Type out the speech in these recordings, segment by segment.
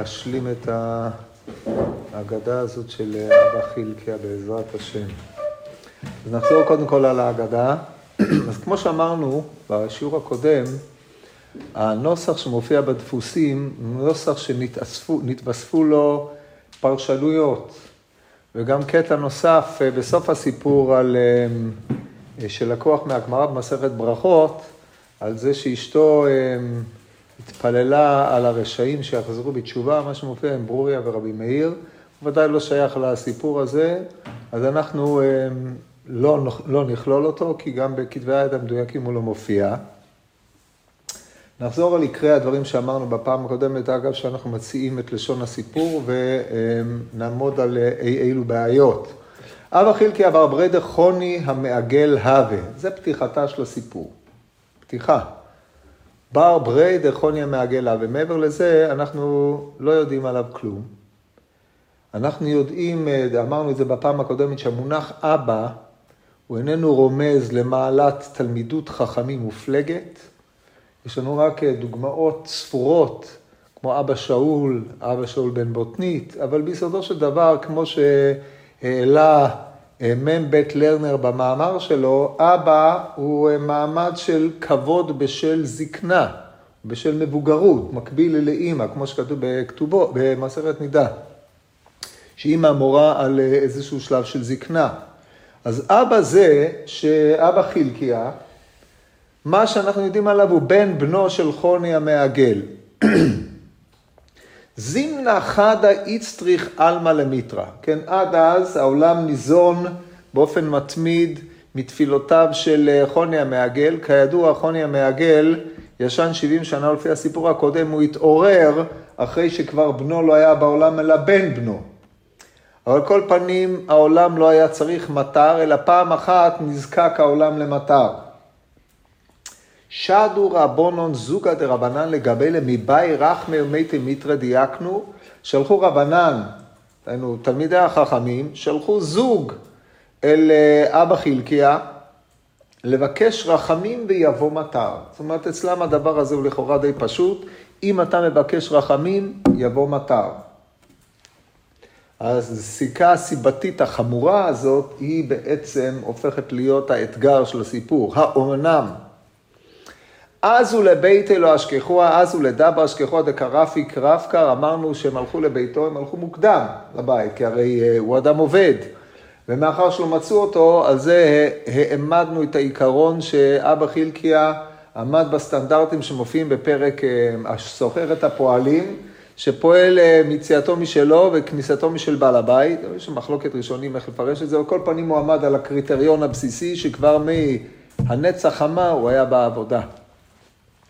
להשלים את ההגדה הזאת של אבא חילקיה בעזרת השם. אז נחזור קודם כל על ההגדה. אז כמו שאמרנו בשיעור הקודם, הנוסח שמופיע בדפוסים הוא נוסח שנתווספו לו פרשנויות. וגם קטע נוסף אה, בסוף הסיפור על, אה, של לקוח מהגמרא במסכת ברכות, על זה שאשתו אה, התפללה על הרשעים שיחזרו בתשובה, מה שמופיע עם ברוריה ורבי מאיר, ודאי לא שייך לסיפור הזה, אז אנחנו לא, לא נכלול אותו, כי גם בכתבי היד המדויקים הוא לא מופיע. נחזור על עיקרי הדברים שאמרנו בפעם הקודמת, אגב, שאנחנו מציעים את לשון הסיפור ונעמוד על אי אילו בעיות. אבא חילקי אבר ברדה חוני המעגל הווה, זה פתיחתה של הסיפור. פתיחה. בר ברדה חוני המעגל הווה. מעבר לזה, אנחנו לא יודעים עליו כלום. אנחנו יודעים, אמרנו את זה בפעם הקודמת, שהמונח אבא הוא איננו רומז למעלת תלמידות חכמים מופלגת, יש לנו רק אה, דוגמאות ספורות, כמו אבא שאול, אבא שאול בן בוטנית, אבל ביסודו של דבר, כמו שהעלה אה, מ"ם בית לרנר במאמר שלו, אבא הוא אה, מעמד של כבוד בשל זקנה, בשל מבוגרות, מקביל לאימא, כמו שכתוב בכתובו, במסכת נידה, שאימא מורה על איזשהו שלב של זקנה. אז אבא זה, שאבא חילקיה, מה שאנחנו יודעים עליו הוא בן בנו של חוני המעגל. זימנה חדה איצטריך עלמא למיטרא. כן, עד אז העולם ניזון באופן מתמיד מתפילותיו של אה, חוני המעגל. כידוע, חוני המעגל ישן 70 שנה לפי הסיפור הקודם, הוא התעורר אחרי שכבר בנו לא היה בעולם אלא בן בנו. אבל כל פנים העולם לא היה צריך מטר, אלא פעם אחת נזקק העולם למטר. שדו רבונון זוגא דרבנן לגבי למבאי רחמי ומתי מיתרא דייקנו, שלחו רבנן, היינו תלמידי החכמים, שלחו זוג אל אה, אבא חילקיה לבקש רחמים ויבוא מטר. זאת אומרת, אצלם הדבר הזה הוא לכאורה די פשוט, אם אתה מבקש רחמים, יבוא מטר. הסיכה הסיבתית החמורה הזאת, היא בעצם הופכת להיות האתגר של הסיפור. האומנם אז הוא לביתי לא אשכחוה, אז הוא לדבר אשכחוה דקרפי קרפקר, אמרנו שהם הלכו לביתו, הם הלכו מוקדם לבית, כי הרי אה, הוא אדם עובד. ומאחר שלא מצאו אותו, על זה העמדנו את העיקרון שאבא חילקיה עמד בסטנדרטים שמופיעים בפרק אה, סוחרת הפועלים, שפועל אה, מציאתו משלו וכניסתו משל בעל הבית. יש מחלוקת ראשונים איך לפרש את זה, על כל פנים הוא עמד על הקריטריון הבסיסי שכבר מהנצח חמה הוא היה בעבודה.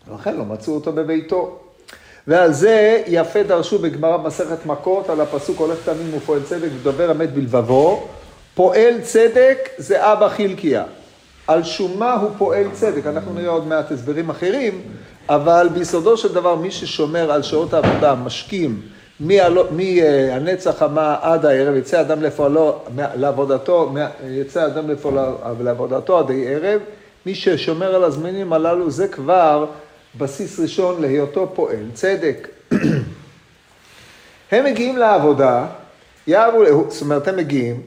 ולכן לא מצאו אותו בביתו. ועל זה יפה דרשו בגמרא מסכת מכות על הפסוק הולך תמים ופועל צדק ודובר אמת בלבבו. פועל צדק זה אבא חילקיה. על שום מה הוא פועל צדק. אנחנו נראה עוד מעט הסברים אחרים, אבל ביסודו של דבר מי ששומר על שעות העבודה, משקים מהנצח המה עד הערב, יצא אדם לפועלו, לעבודתו, יצא אדם לפועלו לעבודתו עד הערב, מי ששומר על הזמנים הללו זה כבר בסיס ראשון להיותו פועל צדק. הם מגיעים לעבודה, יאבו, זאת אומרת, הם מגיעים,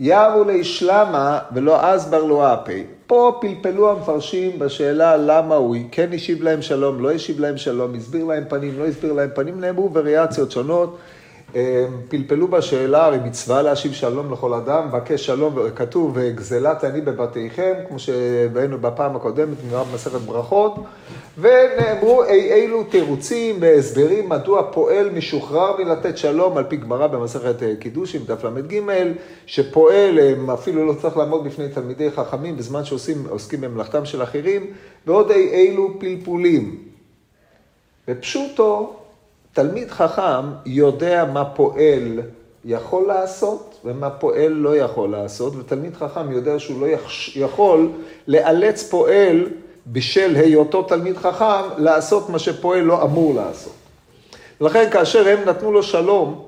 יאבו לישלמה ולא אסבר לו אפי. פה פלפלו המפרשים בשאלה למה הוא כן השיב להם שלום, לא השיב להם שלום, הסביר להם פנים, לא הסביר להם פנים, נאמרו וריאציות שונות. פלפלו בשאלה, הרי מצווה להשיב שלום לכל אדם, בקש שלום, כתוב, וגזלת אני בבתיכם, כמו שהבאנו בפעם הקודמת, נראה במסכת ברכות, ונאמרו אי אילו תירוצים והסברים מדוע פועל משוחרר מלתת שלום, על פי גמרא במסכת אה, קידושים, דף ל"ג, שפועל אפילו לא צריך לעמוד בפני תלמידי חכמים בזמן שעוסקים במלאכתם של אחרים, ועוד אי אילו פלפולים. ופשוטו, תלמיד חכם יודע מה פועל יכול לעשות ומה פועל לא יכול לעשות, ותלמיד חכם יודע שהוא לא יכול לאלץ פועל בשל היותו תלמיד חכם לעשות מה שפועל לא אמור לעשות. לכן כאשר הם נתנו לו שלום,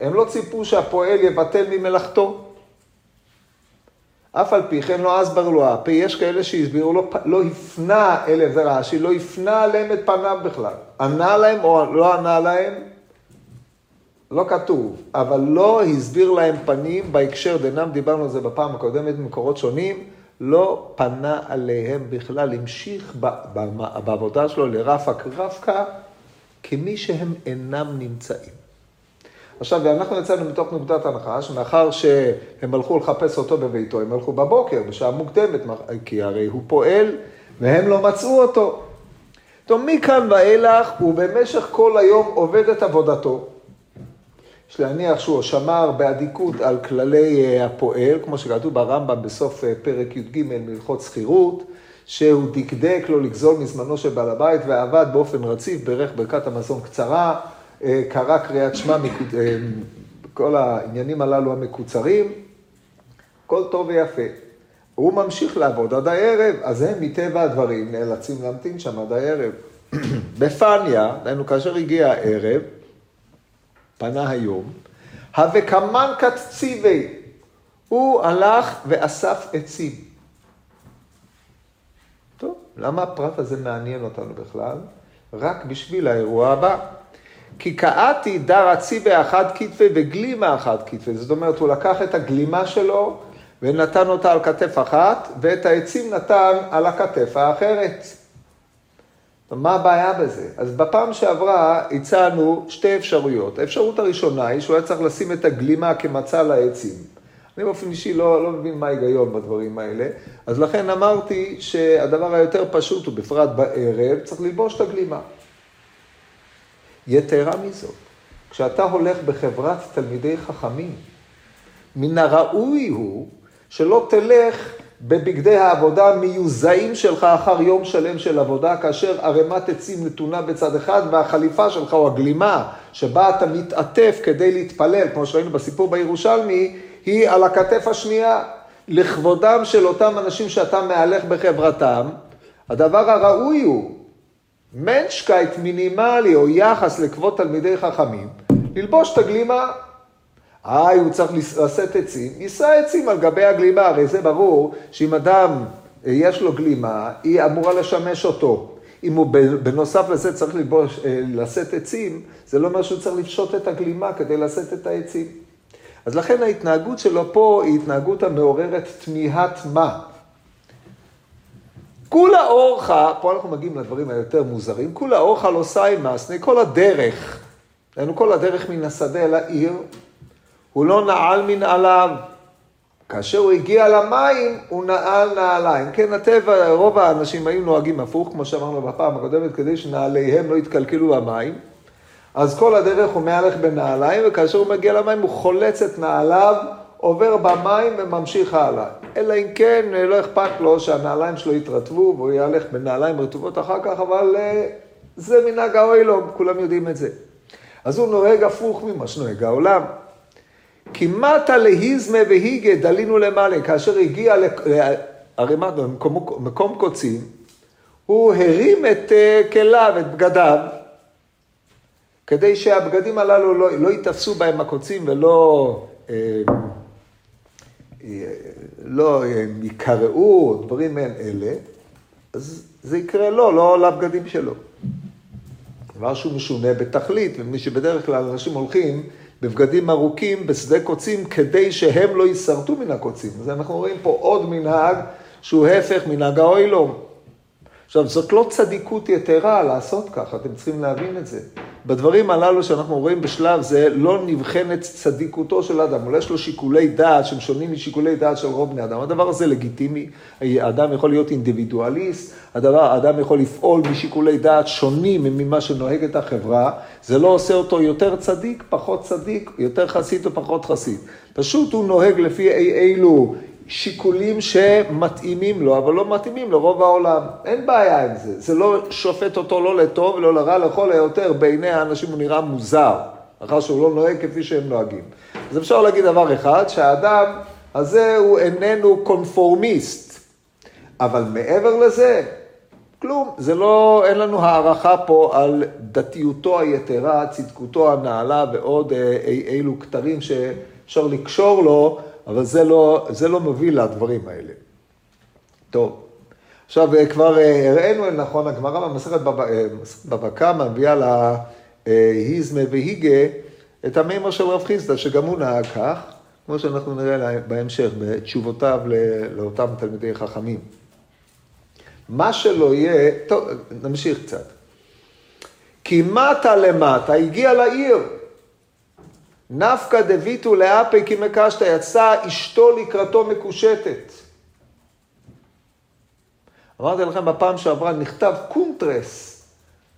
הם לא ציפו שהפועל יבטל ממלאכתו. אף על פי כן לא אסבר לו הפה, יש כאלה שהסבירו לו, לא הפנה אליהם, זה רעשי, לא הפנה עליהם את פניו בכלל. ענה להם או לא ענה להם, לא כתוב, אבל לא הסביר להם פנים בהקשר דנם, דיברנו על זה בפעם הקודמת במקורות שונים, לא פנה עליהם בכלל, המשיך בעבודה שלו לרפק רפקה כמי שהם אינם נמצאים. עכשיו, אנחנו יצאנו מתוך נקודת הנחה שמאחר שהם הלכו לחפש אותו בביתו, הם הלכו בבוקר, בשעה מוקדמת, כי הרי הוא פועל והם לא מצאו אותו. טוב, מכאן ואילך הוא במשך כל היום עובד את עבודתו. יש להניח שהוא שמר באדיקות על כללי אה, הפועל, כמו שכתוב ברמב"ם בסוף אה, פרק י"ג מהלכות שכירות, שהוא דקדק לו לגזול מזמנו של בעל הבית ועבד באופן רציף, ברך ברכת המזון קצרה, קרא קריאת שמע, כל העניינים הללו המקוצרים, הכל טוב ויפה. הוא ממשיך לעבוד עד הערב, אז הם מטבע הדברים נאלצים להמתין שם עד הערב. בפניה, דהיינו כאשר הגיע הערב, פנה היום, הווקמן קציבי, הוא הלך ואסף עצים. טוב, למה הפרט הזה מעניין אותנו בכלל? רק בשביל האירוע הבא. כי קאתי דר הציבי אחד כתפי וגלימה אחד כתפי. זאת אומרת, הוא לקח את הגלימה שלו ונתן אותה על כתף אחת, ואת העצים נתן על הכתף האחרת. מה הבעיה בזה? אז בפעם שעברה הצענו שתי אפשרויות. האפשרות הראשונה היא שהוא היה צריך לשים את הגלימה כמצע לעצים. אני באופן אישי לא, לא מבין מה ההיגיון בדברים האלה, אז לכן אמרתי שהדבר היותר פשוט, ובפרט בערב, צריך ללבוש את הגלימה. יתרה מזאת, כשאתה הולך בחברת תלמידי חכמים, מן הראוי הוא שלא תלך בבגדי העבודה המיוזעים שלך אחר יום שלם של עבודה, כאשר ערימת עצים נתונה בצד אחד והחליפה שלך או הגלימה שבה אתה מתעטף כדי להתפלל, כמו שראינו בסיפור בירושלמי, היא על הכתף השנייה. לכבודם של אותם אנשים שאתה מהלך בחברתם, הדבר הראוי הוא, מנשקייט מינימלי או יחס לכבוד תלמידי חכמים, ללבוש את הגלימה אה, הוא צריך לשאת עצים, יישא עצים על גבי הגלימה, הרי זה ברור שאם אדם אה, יש לו גלימה, היא אמורה לשמש אותו. אם הוא בנוסף לזה צריך לבוש, אה, לשאת עצים, זה לא אומר שהוא צריך לפשוט את הגלימה כדי לשאת את העצים. אז לכן ההתנהגות שלו פה היא התנהגות המעוררת תמיהת מה. כולה אורחה, פה אנחנו מגיעים לדברים היותר מוזרים, כולה אורחה לא סיימאסנה, כל הדרך, היינו כל הדרך מן השדה אל העיר, הוא לא נעל מנעליו. כאשר הוא הגיע למים, הוא נעל נעליים. כן, הטבע, רוב האנשים היו נוהגים הפוך, כמו שאמרנו בפעם הקודמת, כדי שנעליהם לא יתקלקלו במים. אז כל הדרך הוא מהלך בנעליים, וכאשר הוא מגיע למים הוא חולץ את נעליו, עובר במים וממשיך הלאה. אלא אם כן, לא אכפת לו שהנעליים שלו יתרטבו והוא יהלך בנעליים רטובות אחר כך, אבל אה, זה מנהג האוילום, כולם יודעים את זה. אז הוא נוהג הפוך ממה שנוהג העולם. כמעט להיזמה והיגה דלינו למעלה, כאשר הגיע לערימת, מקום, מקום קוצים, הוא הרים את אה, כליו, את בגדיו, כדי שהבגדים הללו לא, לא ייתפסו בהם הקוצים ולא אה, אה, לא יקרעו, דברים מעין אלה, אז זה יקרה לו, לא לבגדים שלו. דבר שהוא משונה בתכלית, ומי שבדרך כלל אנשים הולכים בבגדים ארוכים בשדה קוצים כדי שהם לא יישרטו מן הקוצים. אז אנחנו רואים פה עוד מנהג שהוא הפך מנהג האוילום. עכשיו, זאת לא צדיקות יתרה לעשות ככה, אתם צריכים להבין את זה. בדברים הללו שאנחנו רואים בשלב זה, לא נבחנת צדיקותו של אדם. אולי יש לו שיקולי דעת שהם שונים משיקולי דעת של רוב בני אדם. הדבר הזה לגיטימי, האדם יכול להיות אינדיבידואליסט, הדבר, האדם יכול לפעול משיקולי דעת שונים ממה שנוהגת החברה, זה לא עושה אותו יותר צדיק, פחות צדיק, יותר חסיד או פחות חסיד. פשוט הוא נוהג לפי אי אילו שיקולים שמתאימים לו, אבל לא מתאימים לרוב העולם. אין בעיה עם זה. זה לא שופט אותו לא לטוב ולא לרע, לכל היותר בעיני האנשים הוא נראה מוזר, אחר שהוא לא נוהג כפי שהם נוהגים. אז אפשר להגיד דבר אחד, שהאדם הזה הוא איננו קונפורמיסט. אבל מעבר לזה, כלום. זה לא, אין לנו הערכה פה על דתיותו היתרה, צדקותו הנעלה ועוד אי, אה, אילו כתרים שאפשר לקשור לו. אבל זה לא, זה לא מוביל לדברים האלה. טוב, עכשיו כבר הראינו, נכון, הגמרא במסכת בבא קמא מביאה להיזמה והיגה את המימר של רב חיסדא, שגם הוא נהג כך, כמו שאנחנו נראה בהמשך, בתשובותיו לאותם תלמידי חכמים. מה שלא יהיה, טוב, נמשיך קצת. כי מטה למטה הגיע לעיר. נפקא דביתו לאפי כי מקשתא, יצאה אשתו לקראתו מקושטת. אמרתי לכם בפעם שעברה, נכתב קונטרס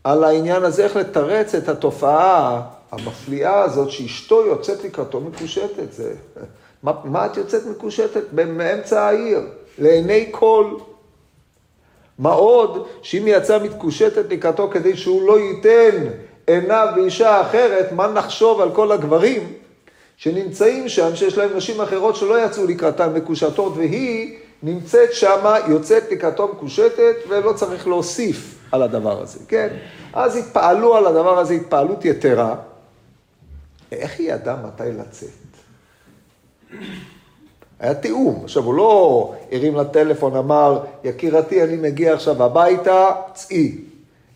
על העניין הזה, איך לתרץ את התופעה המפליאה הזאת שאשתו יוצאת לקראתו מקושטת. זה... מה, מה את יוצאת מקושטת? מאמצע העיר, לעיני כל. מה עוד שאם היא יצאה מתקושטת לקראתו כדי שהוא לא ייתן עיניו באישה אחרת, מה נחשוב על כל הגברים שנמצאים שם, שיש להם נשים אחרות שלא יצאו לקראתן מקושטות, והיא נמצאת שמה, יוצאת לקראתו מקושטת, ולא צריך להוסיף על הדבר הזה, כן? אז התפעלו על הדבר הזה התפעלות יתרה. איך היא ידעה מתי לצאת? היה תיאום. עכשיו, הוא לא הרים לטלפון, אמר, יקירתי, אני מגיע עכשיו הביתה, צאי.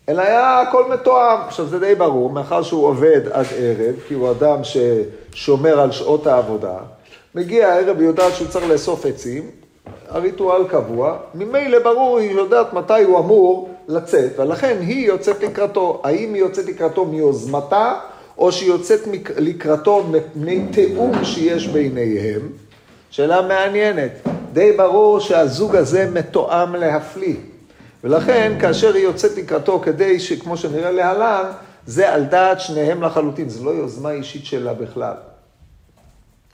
אלא היה הכל מתואם. עכשיו, זה די ברור, מאחר שהוא עובד עד ערב, כי הוא אדם ששומר על שעות העבודה, מגיע הערב ויודעת שהוא צריך לאסוף עצים, הריטואל קבוע, ממילא ברור, היא יודעת מתי הוא אמור לצאת, ולכן היא יוצאת לקראתו. האם היא יוצאת לקראתו מיוזמתה, או שהיא יוצאת לקראתו מפני תיאום שיש ביניהם? שאלה מעניינת. די ברור שהזוג הזה מתואם להפליא. ולכן, כאשר היא יוצאת לקראתו כדי שכמו שנראה להלן, זה על דעת שניהם לחלוטין, זו לא יוזמה אישית שלה בכלל.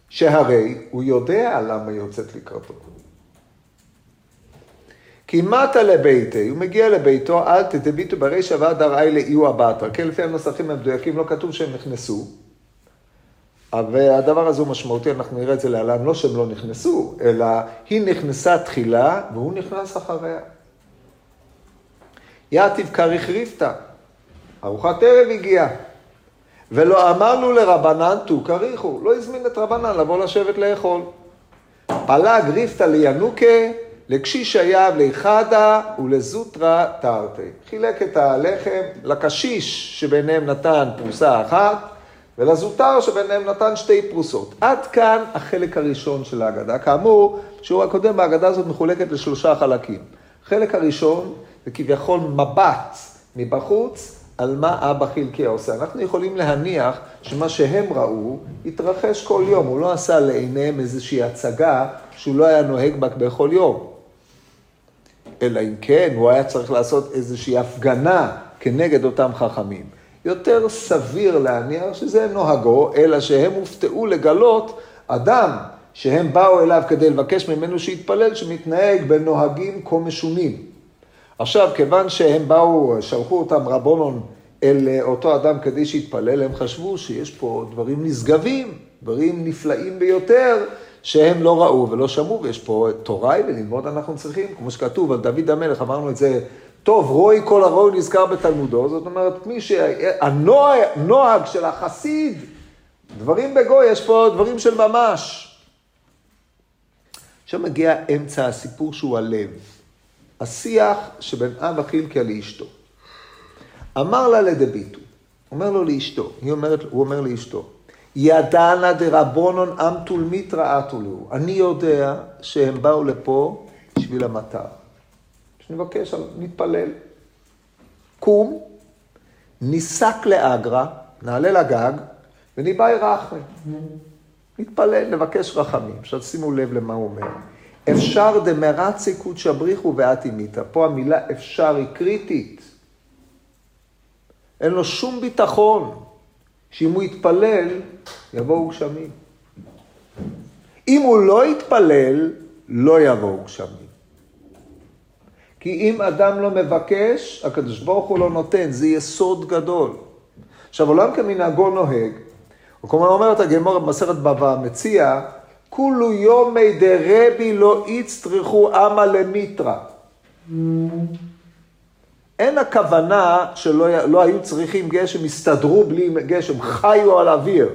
שהרי הוא יודע למה היא יוצאת לקראתו. כי מטה לביתי, הוא מגיע לביתו, אל תתביטו ברישא ועד ארעי לאיו הבטר. כן, לפי הנוסחים המדויקים לא כתוב שהם נכנסו. והדבר הזה הוא משמעותי, אנחנו נראה את זה להלן, לא שהם לא נכנסו, אלא היא נכנסה תחילה והוא נכנס אחריה. יתיב כריך ריפתא, ארוחת ערב הגיעה. ולא אמרנו לרבנן תו כריכו, לא הזמין את רבנן לבוא לשבת לאכול. פלג ריפתא לינוקה, לקשיש היב ליחדה ולזוטרא תרתי. חילק את הלחם לקשיש שביניהם נתן פרוסה אחת, ולזוטר שביניהם נתן שתי פרוסות. עד כאן החלק הראשון של ההגדה. כאמור, שיעור הקודם בהגדה הזאת מחולקת לשלושה חלקים. החלק הראשון זה כביכול מבט מבחוץ על מה אבא חילקי עושה. אנחנו יכולים להניח שמה שהם ראו התרחש כל יום. הוא לא עשה לעיניהם איזושהי הצגה שהוא לא היה נוהג בה בכל יום. אלא אם כן, הוא היה צריך לעשות איזושהי הפגנה כנגד אותם חכמים. יותר סביר להניח שזה נוהגו, אלא שהם הופתעו לגלות אדם שהם באו אליו כדי לבקש ממנו שיתפלל, שמתנהג בנוהגים כה משונים. עכשיו, כיוון שהם באו, שלחו אותם רבונון אל אותו אדם כדי שיתפלל, הם חשבו שיש פה דברים נשגבים, דברים נפלאים ביותר, שהם לא ראו ולא שמעו, ויש פה תוראי וללמוד אנחנו צריכים, כמו שכתוב על דוד המלך, אמרנו את זה טוב, רוי כל הרוי נזכר בתלמודו, זאת אומרת, מי שהנוהג של החסיד, דברים בגוי, יש פה דברים של ממש. עכשיו מגיע אמצע הסיפור שהוא הלב, השיח שבין אבא חילקה לאשתו. אמר לה לדביטו, אומר לו לאשתו, היא אומרת, הוא אומר לאשתו, ידענה דרבונון אמתול מיתרא אתולו, אני יודע שהם באו לפה בשביל המטר. נבקש, נתפלל. קום, ניסק לאגרא, נעלה לגג, וניבאי רחמי. נתפלל, נבקש רחמים. עכשיו שימו לב למה הוא אומר. אפשר דמרצי קודשא בריחו ואת אימיתא. פה המילה אפשר היא קריטית. אין לו שום ביטחון שאם הוא יתפלל, יבואו גשמים. אם הוא לא יתפלל, לא יבואו גשמים. כי אם אדם לא מבקש, הקדוש ברוך הוא לא נותן, זה יסוד גדול. עכשיו, עולם כמנהגו נוהג, וכלומר אומרת הגמור במסכת בבא מציע, כולו יומי דרבי לא יצטרכו אמה למיטרא. אין הכוונה שלא לא היו צריכים גשם, הסתדרו בלי גשם, חיו על אוויר.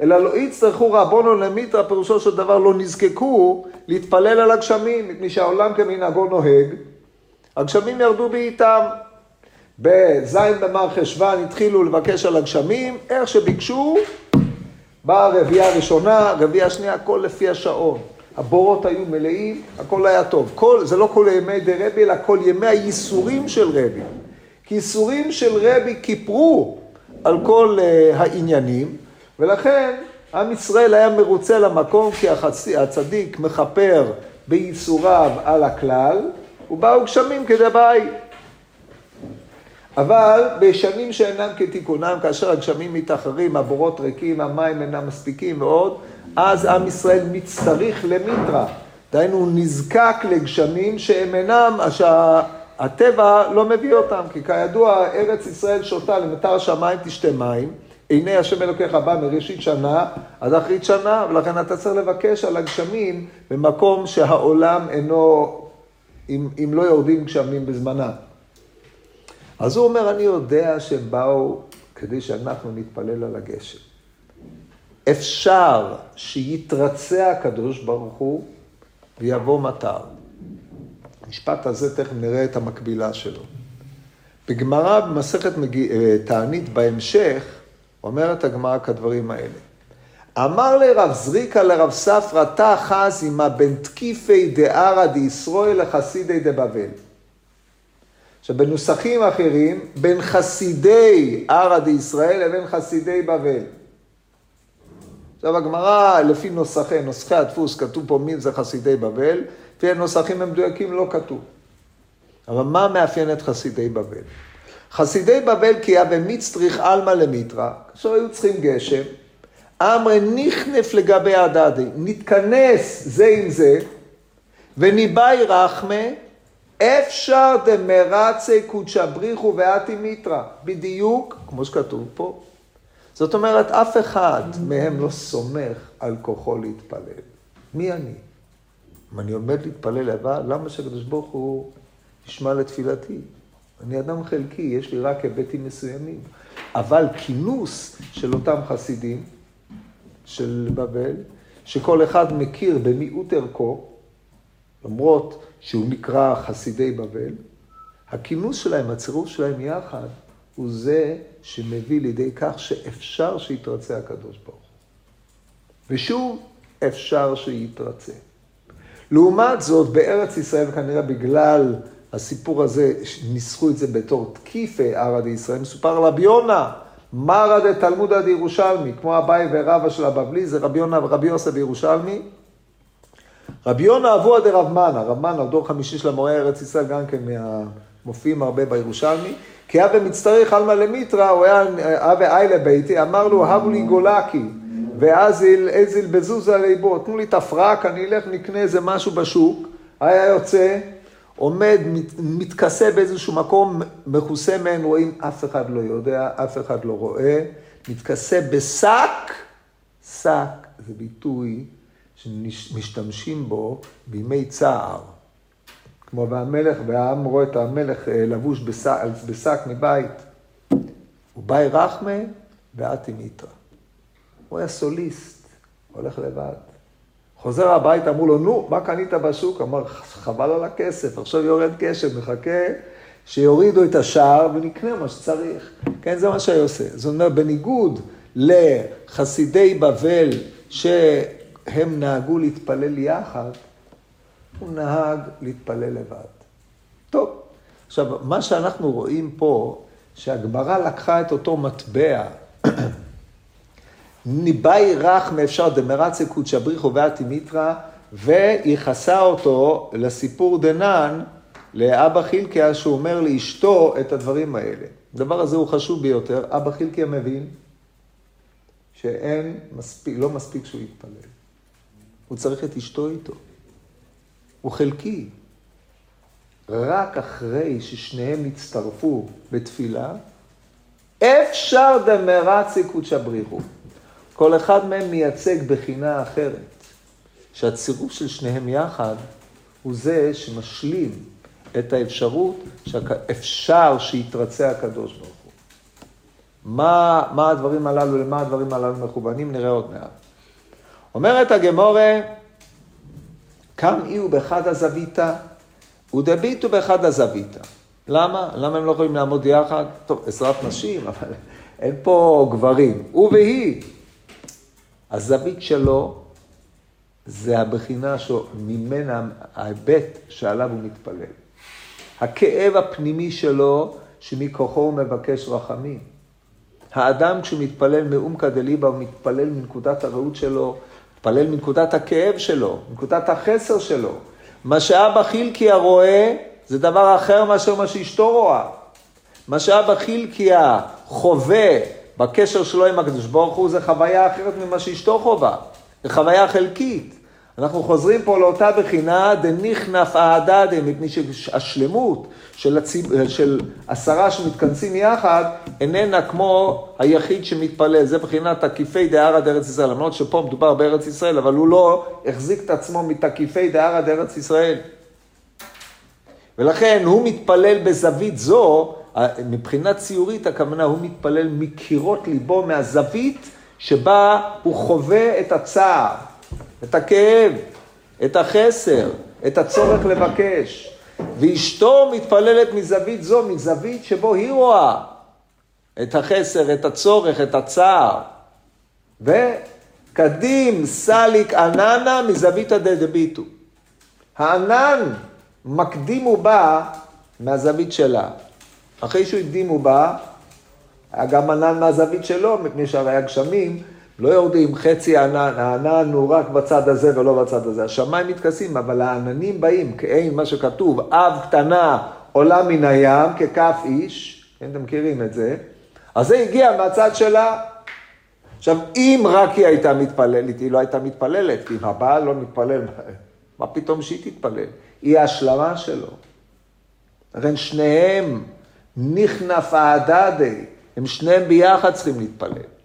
אלא לא יצטרכו רבונו למיתרא, פירושו של דבר לא נזקקו להתפלל על הגשמים, מפני שהעולם כמנהגו נוהג. הגשמים ירדו בעיתם. בז' במר חשוון התחילו לבקש על הגשמים, איך שביקשו, באה הרביעייה הראשונה, הרביעייה השנייה, הכל לפי השעון. הבורות היו מלאים, הכל היה טוב. כל, זה לא כל ימי דה רבי, אלא כל ימי הייסורים של רבי. כי ייסורים של רבי כיפרו על כל uh, העניינים, ולכן עם ישראל היה מרוצה למקום, כי החצי, הצדיק מכפר בייסוריו על הכלל, ובאו גשמים כדבעי. אבל בשנים שאינם כתיקונם, כאשר הגשמים מתאחרים, הבורות ריקים, המים אינם מספיקים ועוד, אז עם ישראל מצטריך למיטרה. דהיינו, הוא נזקק לגשמים שהם אינם, שהטבע לא מביא אותם, כי כידוע, ארץ ישראל שותה למטר השמיים תשתה מים. עיני השם אלוקיך בא מראשית שנה עד אחרית שנה, ולכן אתה צריך לבקש על הגשמים במקום שהעולם אינו, אם, אם לא יורדים גשמים בזמנם. אז הוא אומר, אני יודע שהם באו כדי שאנחנו נתפלל על הגשם. אפשר שיתרצה הקדוש ברוך הוא ויבוא מטר. המשפט הזה, תכף נראה את המקבילה שלו. בגמרא במסכת מגיע, אה, תענית בהמשך, אומרת הגמרא כדברים האלה. אמר לרב זריקה לרב ספרא, תא חזימה בין תקיפי דערא דישראל לחסידי דבבל. עכשיו, בנוסחים אחרים, בין חסידי ערא דישראל לבין חסידי בבל. עכשיו, הגמרא, לפי נוסחי, נוסחי הדפוס, כתוב פה מי זה חסידי בבל, לפי הנוסחים המדויקים לא כתוב. אבל מה מאפיין את חסידי בבל? חסידי בבל כי היה במצטריך עלמא למיטרא, כאשר היו צריכים גשם, אמרי נכנף לגבי הדדי, נתכנס זה עם זה, וניבאי רחמה, אפשר דמרצי קודשא בריחו ואתי מיטרא, בדיוק כמו שכתוב פה. זאת אומרת, אף אחד מהם לא סומך על כוחו להתפלל. מי אני? אם אני עומד להתפלל לבד, למה שהקדוש ברוך הוא ישמע לתפילתי? אני אדם חלקי, יש לי רק היבטים מסוימים. אבל כינוס של אותם חסידים של בבל, שכל אחד מכיר במיעוט ערכו, למרות שהוא נקרא חסידי בבל, הכינוס שלהם, הצירוף שלהם יחד, הוא זה שמביא לידי כך שאפשר שיתרצה הקדוש ברוך הוא. ושוב, אפשר שיתרצה. לעומת זאת, בארץ ישראל, כנראה בגלל הסיפור הזה, ניסחו את זה בתור תקיפי ערא דישראל, מסופר רבי יונה, מרא דתלמודא דירושלמי, כמו אביי ורבא של הבבלי, זה רבי יונה ורבי יוסף בירושלמי. רבי יונה אבוה דרב מנה, רב מנה, דור חמישי של המורה ארץ ישראל, גם כן מופיעים הרבה בירושלמי. כי אבא מצטרך עלמא למיטרא, הוא היה אבא איילה ביתי, אמר לו, הבו לי גולקי, ואזיל אזיל בזוזה ליבו, תנו לי את הפרק, אני אלך נקנה איזה משהו בשוק. היה יוצא, עומד, מת, מתכסה באיזשהו מקום, מכוסה מעין רואים, אף אחד לא יודע, אף אחד לא רואה, מתכסה בשק, שק זה ביטוי שמשתמשים בו בימי צער. כמו והמלך, והעם רואה את המלך אה, לבוש בשק, בשק מבית. הוא באי רחמה ואתי מיתרא. הוא היה סוליסט, הולך לבד. חוזר הביתה, אמרו לו, נו, מה קנית בשוק? אמר, חבל על הכסף, עכשיו יורד גשם, מחכה שיורידו את השער ונקנה מה שצריך. כן, זה מה שהיה עושה. זאת אומרת, בניגוד לחסידי בבל, שהם נהגו להתפלל יחד, הוא נהג להתפלל לבד. טוב, עכשיו, מה שאנחנו רואים פה, שהגמרא לקחה את אותו מטבע, ניבאי רך מאפשר דמרצה קודשא בריחו ואתי מיתרא, וייחסה אותו לסיפור דנן, לאבא חילקיה, שהוא אומר לאשתו את הדברים האלה. הדבר הזה הוא חשוב ביותר. אבא חילקיה מבין שאין מספיק, לא מספיק שהוא יתפלל. הוא צריך את אשתו איתו. הוא חלקי. רק אחרי ששניהם יצטרפו בתפילה, אפשר דמרצי קודשא בריחו. כל אחד מהם מייצג בחינה אחרת, שהצירוף של שניהם יחד הוא זה שמשלים את האפשרות שאפשר שיתרצה הקדוש ברוך הוא. מה, מה הדברים הללו, למה הדברים הללו מכוונים, נראה עוד מעט. אומרת הגמורה, קם אי ובחד הזוויתא, ודביטו בחד הזוויתא. למה? למה הם לא יכולים לעמוד יחד? טוב, עזרת נשים, אבל אין פה גברים. הוא והיא. הזווית שלו זה הבחינה שממנה, ההיבט שעליו הוא מתפלל. הכאב הפנימי שלו, שמכוחו הוא מבקש רחמים. האדם כשהוא מתפלל מאומקא דליבה, הוא מתפלל מנקודת הראות שלו, מתפלל מנקודת הכאב שלו, מנקודת החסר שלו. מה שאבא חילקי הרואה, זה דבר אחר מאשר מה שאשתו רואה. מה שאבא חילקיה חווה בקשר שלו עם הקדוש ברוך הוא, זה חוויה אחרת ממה שאשתו חווה. זה חוויה חלקית. אנחנו חוזרים פה לאותה בחינה דניכנף אהדדה, מפני שהשלמות של, הציב... של עשרה שמתכנסים יחד איננה כמו היחיד שמתפלל. זה בחינת תקיפי דהרא דארץ ישראל. למרות שפה מדובר בארץ ישראל, אבל הוא לא החזיק את עצמו מתקיפי דהרא דארץ ישראל. ולכן הוא מתפלל בזווית זו, מבחינה ציורית הכוונה, הוא מתפלל מקירות ליבו, מהזווית שבה הוא חווה את הצער, את הכאב, את החסר, את הצורך לבקש. ואשתו מתפללת מזווית זו, מזווית שבו היא רואה את החסר, את הצורך, את הצער. וקדים סליק עננה מזוויתא דדביטו. הענן מקדים ובא מהזווית שלה. אחרי שהוא הקדים ובא, היה גם ענן מהזווית שלו, מפני שהרי הגשמים לא יורדים חצי ענן, הענן הוא רק בצד הזה ולא בצד הזה. השמיים מתכסים, אבל העננים באים, כאין מה שכתוב, אב קטנה עולה מן הים ככף איש, כן, אתם מכירים את זה, אז זה הגיע מהצד שלה. עכשיו, אם רק היא הייתה מתפללת, היא לא הייתה מתפללת, כי אם הבעל לא מתפלל, מה פתאום שהיא תתפלל? היא ההשלמה שלו. לכן שניהם נכנף האדדי, הם שניהם ביחד צריכים להתפלל.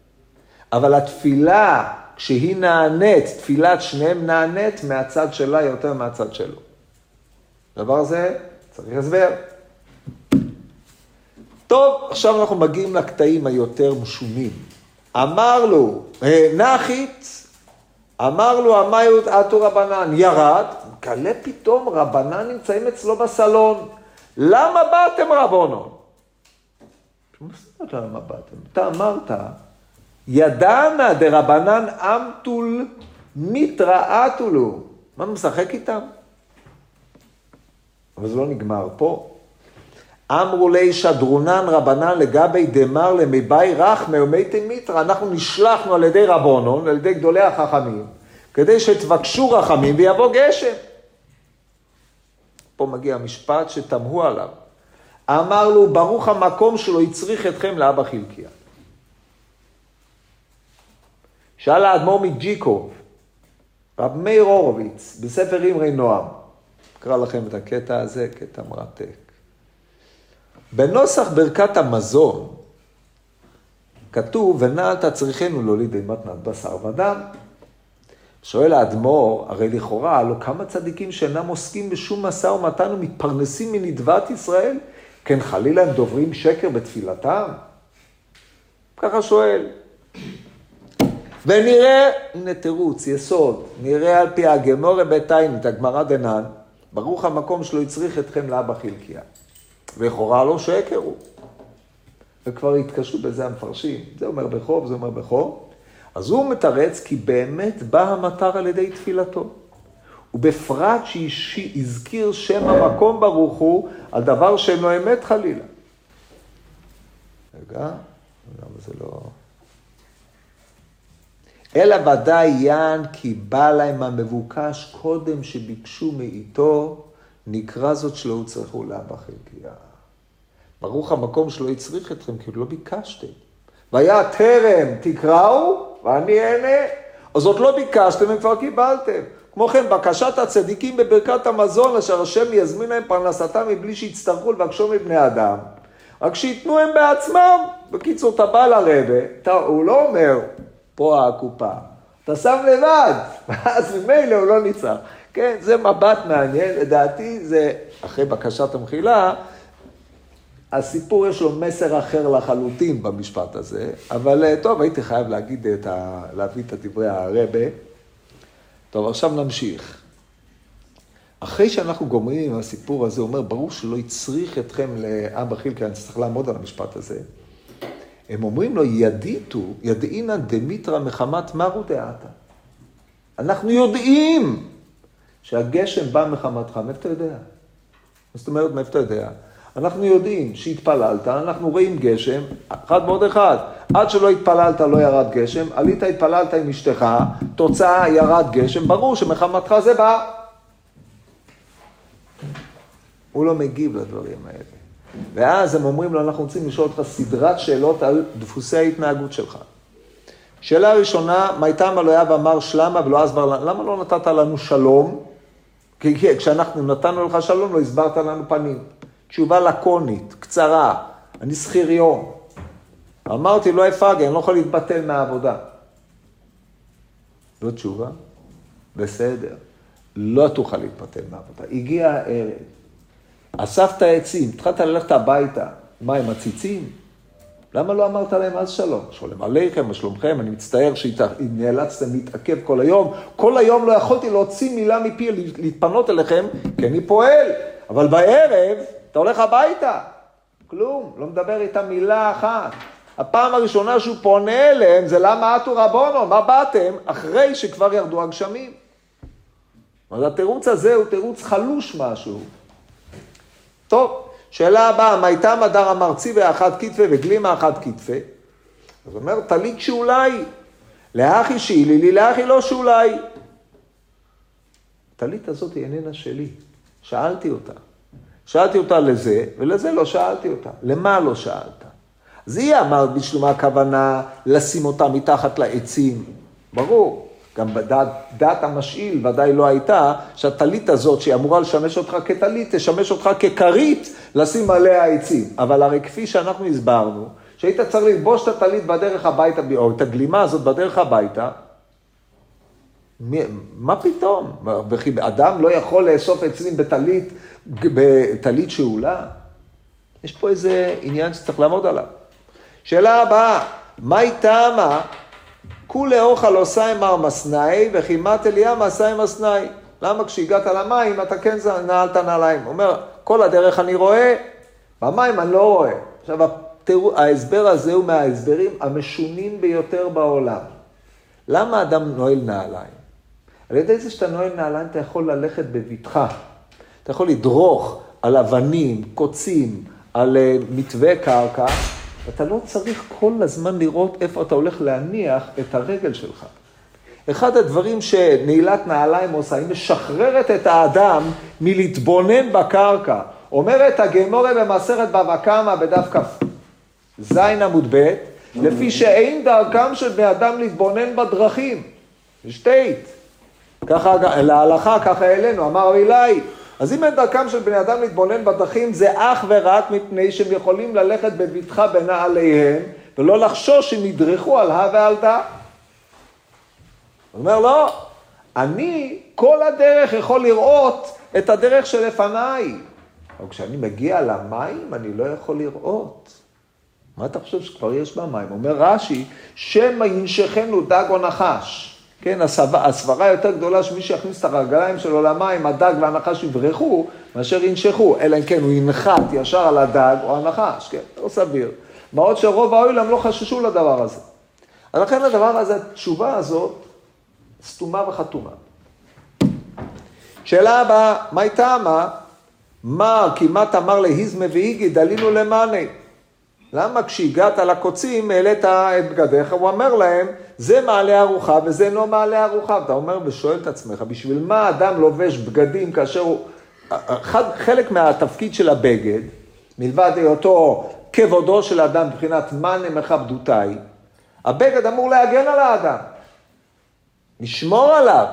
אבל התפילה, כשהיא נענית, תפילת שניהם נענית מהצד שלה יותר מהצד שלו. הדבר הזה צריך הסבר. טוב, עכשיו אנחנו מגיעים לקטעים היותר משומים. אמר לו, נחית, אמר לו המיות אטו רבנן, ירד, מגלה פתאום רבנן נמצאים אצלו בסלון. למה באתם רבונו? מה זאת אומרת למה באתם? אתה אמרת, ידענה דרבנן אמתול מתרעתולו. מה משחק איתם? אבל זה לא נגמר פה. אמרו לי שדרונן רבנן לגבי דמר למיבאי רחמי ומתי מיתרא. אנחנו נשלחנו על ידי רבונון, על ידי גדולי החכמים, כדי שתבקשו רחמים ויבוא גשם. פה מגיע המשפט שתמהו עליו. אמר לו, ברוך המקום שלו הצריך אתכם לאבא חלקיה. שאל האדמו"ר מג'יקוב, רב מאיר הורוביץ, בספר אמרי נועם, אקרא לכם את הקטע הזה, קטע מרתק. בנוסח ברכת המזון, כתוב, ונעלת צריכנו להוליד אימת בשר ודם. שואל האדמו"ר, הרי לכאורה, הלוא כמה צדיקים שאינם עוסקים בשום משא ומתן ומתפרנסים מנדבת ישראל, כן חלילה הם דוברים שקר בתפילתם? ככה שואל. ונראה, הנה תירוץ, יסוד, נראה על פי הגמורה בית עינית, הגמרא דנן, ברוך המקום שלא הצריך אתכם לאבא חלקיה. לכאורה לא שקר הוא. וכבר התקשו בזה המפרשים, זה אומר בחוב, זה אומר בחוב. אז הוא מתרץ כי באמת בא המטר על ידי תפילתו. ובפרט שהזכיר שם המקום ברוך הוא על דבר שאינו אמת חלילה. רגע, למה זה לא... אלא ודאי יען כי בא להם המבוקש קודם שביקשו מאיתו, נקרא זאת שלא הוצרכו לאבא חלקיה. ברוך המקום שלא הצריך אתכם, כי לא ביקשתם. והיה טרם תקראו, ואני אענה. אז עוד לא ביקשתם וכבר קיבלתם. כמו כן, בקשת הצדיקים בברכת המזון, אשר השם יזמין להם פרנסתם מבלי שיצטרכו לבקשו מבני אדם. רק שייתנו הם בעצמם. בקיצור, אתה בא לרבה, הוא לא אומר, פה הקופה. אתה שם לבד, ואז ממילא הוא לא ניצח. כן, זה מבט מעניין, לדעתי זה, אחרי בקשת המחילה, הסיפור יש לו מסר אחר לחלוטין במשפט הזה, אבל אה, טוב, הייתי חייב להגיד את ה... להביא את דברי הרבה. טוב, עכשיו נמשיך. אחרי שאנחנו גומרים עם הסיפור הזה, הוא אומר, ברור שלא הצריך אתכם לאבא חילקה, אני צריך לעמוד על המשפט הזה. הם אומרים לו, ידיתו, ידעינא דמיתרא מחמת מרו דעתה. אנחנו יודעים שהגשם בא מחמתך, מאיפה אתה יודע? זאת אומרת, מאיפה אתה יודע? אנחנו יודעים שהתפללת, אנחנו רואים גשם, אחד ועוד אחד. עד שלא התפללת לא ירד גשם, עלית התפללת עם אשתך, תוצאה ירד גשם, ברור שמחמתך זה בא. הוא לא מגיב לדברים האלה. ואז הם אומרים לו, אנחנו רוצים לשאול אותך סדרת שאלות על דפוסי ההתנהגות שלך. שאלה ראשונה, מייתם אלוהיו ואמר שלמה ולא אסבר לנו, למה לא נתת לנו שלום? כי כשאנחנו נתנו לך שלום, לא הסברת לנו פנים. תשובה לקונית, קצרה, אני שכיר יום. אמרתי, לא אפגע, אני לא יכול להתבטל מהעבודה. זו תשובה? בסדר. לא תוכל להתבטל מהעבודה. הגיע הערב, אספת עצים, התחלת ללכת הביתה, מה, הם עציצים? למה לא אמרת להם אז שלום? שלום עליכם, מה שלומכם, אני מצטער שנאלצתם להתעכב כל היום. כל היום לא יכולתי להוציא מילה מפי, להתפנות אליכם, כי אני פועל. אבל בערב, אתה הולך הביתה. כלום, לא מדבר איתם מילה אחת. הפעם הראשונה שהוא פונה אליהם זה למה אטו רבונו, מה באתם? אחרי שכבר ירדו הגשמים. אז התירוץ הזה הוא תירוץ חלוש משהו. טוב, שאלה הבאה, מה הייתה מדר המרצי ואחד כתפה וגלימה אחת כתפה? אז אומר, טלית שאולי, לאחי שאילי לי, לאחי לא שאולי. הטלית הזאת היא איננה שלי, שאלתי אותה. שאלתי אותה לזה, ולזה לא שאלתי אותה. למה לא שאלת? אז היא אמרת בשלומה הכוונה לשים אותה מתחת לעצים. ברור. גם בדעת דעת המשאיל ודאי לא הייתה שהטלית הזאת, שהיא אמורה לשמש אותך כטלית, תשמש אותך ככרית לשים עליה עצים. אבל הרי כפי שאנחנו הסברנו, שהיית צריך ללבוש את הטלית בדרך הביתה, או את הגלימה הזאת בדרך הביתה, מה פתאום? אדם לא יכול לאסוף עצים בטלית, בטלית שאולה? יש פה איזה עניין שצריך לעמוד עליו. שאלה הבאה, מהי טעמה כולי אוכל עושה עם מסנאי וכמעט אליה מעשה עם מסנאי. למה כשהגעת למים אתה כן נעלת נעליים? הוא אומר, כל הדרך אני רואה, במים אני לא רואה. עכשיו, התיאור, ההסבר הזה הוא מההסברים המשונים ביותר בעולם. למה אדם נועל נעליים? על ידי זה שאתה נועל נעליים אתה יכול ללכת בבטחה. אתה יכול לדרוך על אבנים, קוצים, על אה, מתווה קרקע, אתה לא צריך כל הזמן לראות איפה אתה הולך להניח את הרגל שלך. אחד הדברים שנעילת נעליים עושה, היא משחררת את האדם מלהתבונן בקרקע. אומרת הגמורה במסכת בבא קמא בדף כ"ז עמוד ב', לפי שאין דרכם של בני אדם להתבונן בדרכים. שטייט. ככה, להלכה, ככה אלינו, אמר רבי אלי, אז אם אין דרכם של בני אדם להתבונן בדרכים, זה אך ורק מפני שהם יכולים ללכת בבטחה בנעליהם, ולא לחשוש שהם ידרכו על הא ועל דא. הוא אומר, לא, אני כל הדרך יכול לראות את הדרך שלפניי. אבל כשאני מגיע למים, אני לא יכול לראות. מה אתה חושב שכבר יש במים? אומר רש"י, שמא ינשכנו דג או נחש. כן, הסברה יותר גדולה שמי שיכניס את הרגליים שלו למים, הדג והנחש יברחו, מאשר ינשכו, אלא אם כן הוא ינחת ישר על הדג או הנחש, כן, לא סביר. מה עוד שרוב העולם לא חששו לדבר הזה. אז לכן הדבר הזה, התשובה הזאת, סתומה וחתומה. שאלה הבאה, מה הייתה מה? מה כמעט אמר להיזמה ואיגי דלינו למאני? למה כשהגעת לקוצים העלית את בגדיך? הוא אומר להם, זה מעלה ארוחה וזה לא מעלה ארוחה. אתה אומר ושואל את עצמך, בשביל מה אדם לובש בגדים כאשר הוא... אחד, חלק מהתפקיד של הבגד, מלבד היותו כבודו של האדם מבחינת מאנה מכבדותיי, הבגד אמור להגן על האדם, לשמור עליו.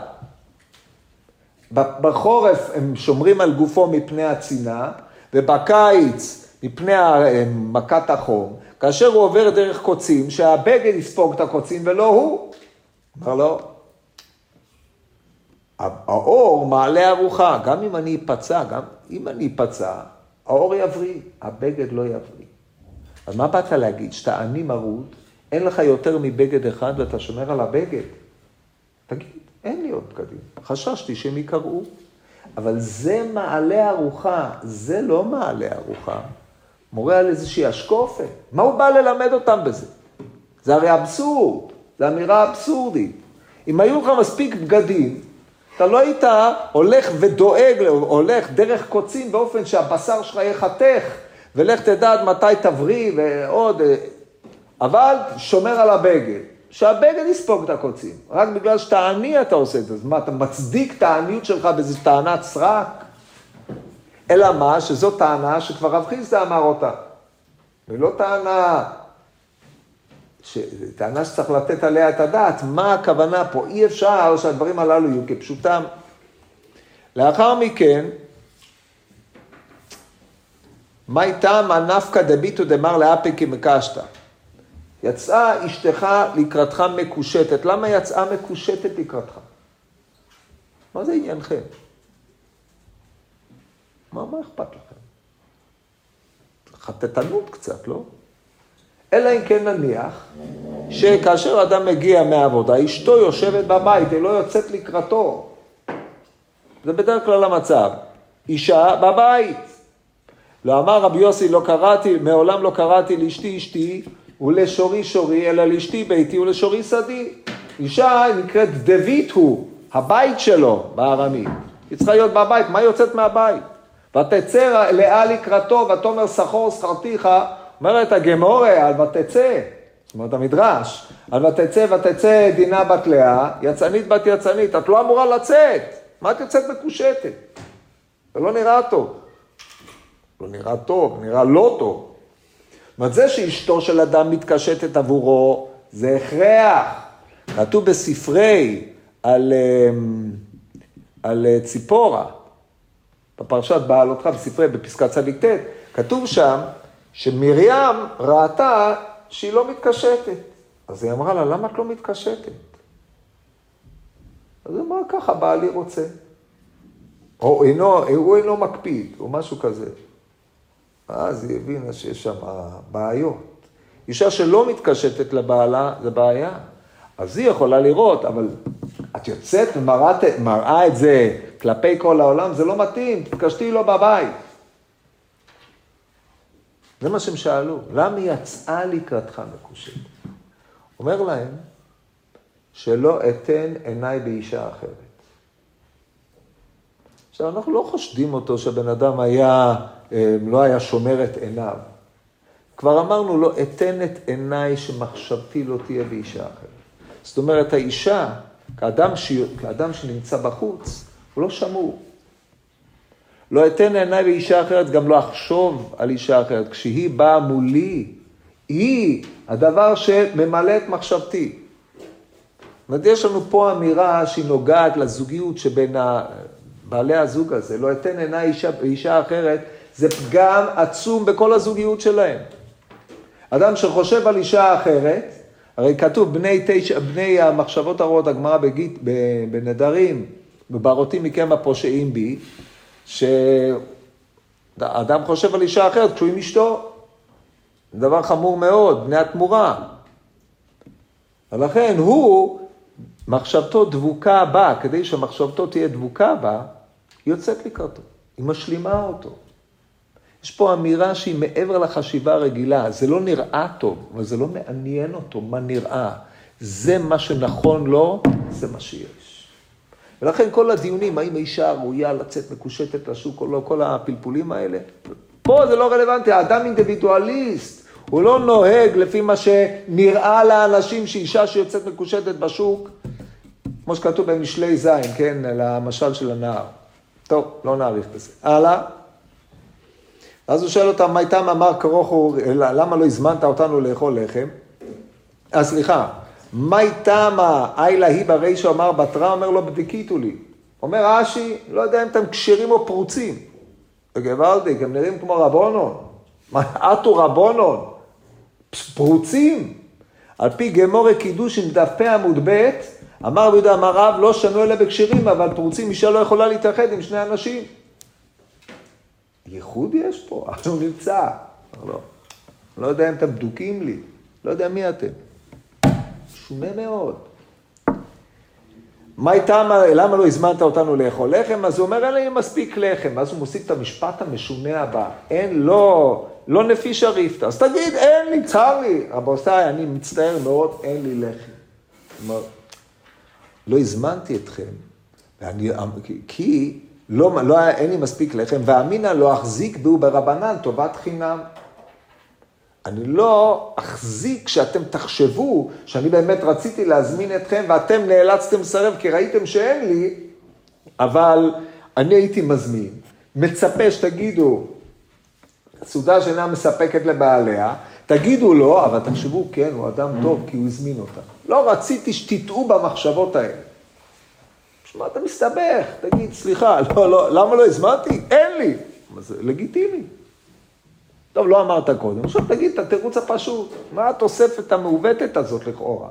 בחורף הם שומרים על גופו מפני הצינה, ובקיץ מפני מכת החום, כאשר הוא עובר דרך קוצים, שהבגד יספוג את הקוצים ולא הוא. אמר לו, האור מעלה ארוחה, גם אם אני אפצע, גם אם אני אפצע, האור יבריא, הבגד לא יבריא. אז מה באת להגיד? שאתה עני מרוד, אין לך יותר מבגד אחד ואתה שומר על הבגד? תגיד, אין לי עוד בגדים. חששתי שהם יקראו. אבל זה מעלה ארוחה, זה לא מעלה ארוחה. מורה על איזושהי אשקופה. מה הוא בא ללמד אותם בזה? זה הרי אבסורד, זו אמירה אבסורדית. אם היו לך מספיק בגדים, אתה לא היית הולך ודואג, הולך דרך קוצים באופן שהבשר שלך יחתך, ולך תדע עד מתי תבריא ועוד, אבל שומר על הבגד. שהבגד יספוג את הקוצים. רק בגלל שאתה עני אתה עושה את זה. אז מה, אתה מצדיק את העניות שלך באיזו טענת סרק? אלא מה? שזו טענה שכבר רב חיסדא אמר אותה. ולא טענה, ש... טענה שצריך לתת עליה את הדעת. מה הכוונה פה? אי אפשר שהדברים הללו יהיו כפשוטם. לאחר מכן, מה איתם הנפקא דביטו דמר לאפי כמקשתא? יצאה אשתך לקראתך מקושטת. למה יצאה מקושטת לקראתך? מה זה עניינכם? מה, מה אכפת לכם? חטטנות קצת, לא? אלא אם כן נניח שכאשר אדם מגיע מהעבודה, אשתו יושבת בבית, היא לא יוצאת לקראתו. זה בדרך כלל המצב. אישה בבית. לא אמר רבי יוסי, לא קראתי, מעולם לא קראתי לאשתי אשתי, ולשורי שורי, אלא לאשתי ביתי ולשורי שדי. אישה נקראת דבית הוא, הבית שלו בארמית. היא צריכה להיות בבית, מה יוצאת מהבית? ותצא לאה לקראתו, ותאמר סחור שכרתיך, אומרת הגמורה על ותצא, זאת אומרת המדרש, על ותצא ותצא דינה בת לאה, יצאנית בת יצאנית, את לא אמורה לצאת, מה את יוצאת מקושטת? זה לא נראה טוב. לא נראה טוב, נראה לא טוב. זאת אומרת, זה שאשתו של אדם מתקשטת עבורו, זה הכרח. כתוב בספרי על, אמ, על אה, ציפורה, בפרשת בעלותך, בספרי, בפסקת צדיק ט', כתוב שם שמרים ראתה שהיא לא מתקשטת. אז היא אמרה לה, למה את לא מתקשטת? אז היא אמרה, ככה בעלי רוצה. או אינו, הוא אינו מקפיד, או משהו כזה. אז היא הבינה שיש שם בעיות. אישה שלא מתקשטת לבעלה, זה בעיה. אז היא יכולה לראות, אבל את יוצאת ומראה את זה כלפי כל העולם, זה לא מתאים, תתקשטי לו בבית. זה מה שהם שאלו, למה היא יצאה לקראתך מקושט? אומר להם, שלא אתן עיניי באישה אחרת. עכשיו, אנחנו לא חושדים אותו שהבן אדם היה אה, לא היה שומר את עיניו. כבר אמרנו לו, לא, אתן את עיניי שמחשבתי לא תהיה באישה אחרת. זאת אומרת, האישה, כאדם, ש... כאדם שנמצא בחוץ, הוא לא שמור. לא אתן עיניי באישה אחרת, גם לא אחשוב על אישה אחרת. כשהיא באה מולי, היא הדבר שממלא את מחשבתי. זאת אומרת, יש לנו פה אמירה שהיא נוגעת לזוגיות שבין בעלי הזוג הזה. לא אתן עיניי אישה, באישה אחרת, זה פגם עצום בכל הזוגיות שלהם. אדם שחושב על אישה אחרת, הרי כתוב בני, תשע, בני המחשבות הרעות, הגמרא בנדרים, וברוטים מכם הפושעים בי, שאדם חושב על אישה אחרת כשהוא עם אשתו. זה דבר חמור מאוד, בני התמורה. ולכן הוא, מחשבתו דבוקה בה, כדי שמחשבתו תהיה דבוקה בה, היא יוצאת לקראתו, היא משלימה אותו. יש פה אמירה שהיא מעבר לחשיבה הרגילה, זה לא נראה טוב, אבל זה לא מעניין אותו מה נראה. זה מה שנכון לו, זה מה שיש. ולכן כל הדיונים, האם האישה ראויה לצאת מקושטת לשוק או לא, כל הפלפולים האלה, פה זה לא רלוונטי, האדם אינדיבידואליסט, הוא לא נוהג לפי מה שנראה לאנשים שאישה שיוצאת מקושטת בשוק, כמו שכתוב במשלי זין, כן, על המשל של הנער. טוב, לא נאריך בזה. הלאה. אז הוא שואל אותם, מה איתם אמר כרוכו, למה לא הזמנת אותנו לאכול לחם? אה, סליחה, מה איתם האיילה היא ברישו אמר בתרא, אומר לו, בדיקיתו לי. אומר רש"י, לא יודע אם אתם כשרים או פרוצים. וגוואלדיק, הם נראים כמו רבונון. אטו רבונון. פרוצים. על פי גמורי קידוש עם דף פ עמוד ב', אמר רבי יהודה אמר רב, לא שנו אלה בכשירים, אבל פרוצים אישה לא יכולה להתאחד עם שני אנשים. ייחוד יש פה, אבל הוא נמצא. לא, לא יודע אם אתם בדוקים לי, לא יודע מי אתם. שונה מאוד. מה איתה, למה לא הזמנת אותנו לאכול לחם? אז הוא אומר, אין לי מספיק לחם. אז הוא מוסיף את המשפט המשונה הבא, אין, לא, לא לפי שריפתא. אז תגיד, אין לי, צר לי. רבותיי, אני מצטער מאוד, אין לי לחם. כלומר, לא הזמנתי אתכם, ואני, כי לא, לא, אין לי מספיק לחם, ואמינא לא אחזיק בו ברבנן טובת חינם. אני לא אחזיק שאתם תחשבו שאני באמת רציתי להזמין אתכם ואתם נאלצתם לסרב כי ראיתם שאין לי, אבל אני הייתי מזמין. מצפה שתגידו, סעודה שאינה מספקת לבעליה, תגידו לו, אבל תחשבו, כן, הוא אדם טוב כי הוא הזמין אותה. לא רציתי שתטעו במחשבות האלה. מה אתה מסתבך? תגיד, סליחה, לא, לא, למה לא הזמנתי? אין לי. זה לגיטימי. טוב, לא אמרת קודם, עכשיו תגיד את התירוץ הפשוט. מה התוספת המעוותת הזאת לכאורה?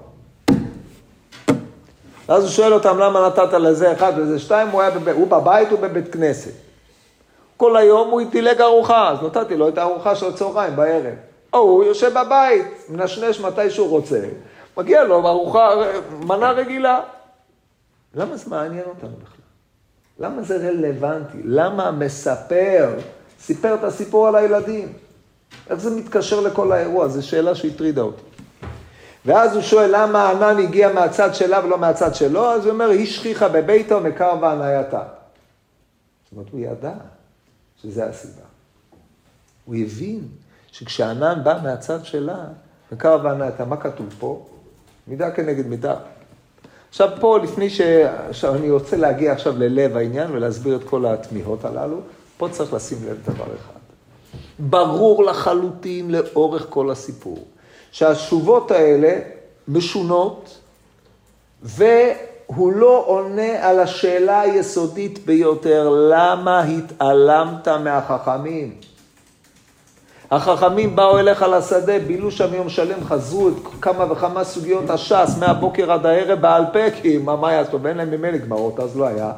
ואז הוא שואל אותם, למה נתת לזה אחד ולזה שתיים? הוא, בב... הוא בבית, הוא בבית כנסת. כל היום הוא דילג ארוחה, אז נתתי לו את הארוחה של הצהריים בערב. או הוא יושב בבית, מנשנש מתי שהוא רוצה, מגיע לו ארוחה, מנה רגילה. למה זה מעניין אותנו בכלל? למה זה רלוונטי? למה המספר סיפר את הסיפור על הילדים? איך זה מתקשר לכל האירוע? זו שאלה שהטרידה אותי. ואז הוא שואל למה הענן הגיע מהצד שלה ולא מהצד שלו, אז הוא אומר, היא שכיחה בביתו מקר והנייתה. זאת אומרת, הוא ידע שזה הסיבה. הוא הבין שכשהענן בא מהצד שלה, מקר והנייתה, מה כתוב פה? מידה כנגד מידה. עכשיו פה, לפני ש... עכשיו אני רוצה להגיע עכשיו ללב העניין ולהסביר את כל התמיהות הללו, פה צריך לשים לב דבר אחד. ברור לחלוטין לאורך כל הסיפור, שהתשובות האלה משונות, והוא לא עונה על השאלה היסודית ביותר, למה התעלמת מהחכמים? החכמים באו אליך לשדה, בילו שם יום שלם, חזרו את כמה וכמה סוגיות הש"ס, מהבוקר עד הערב בעל פה, כי מה, מה יעשו? ואין להם ממילא גמרות, אז לא היה.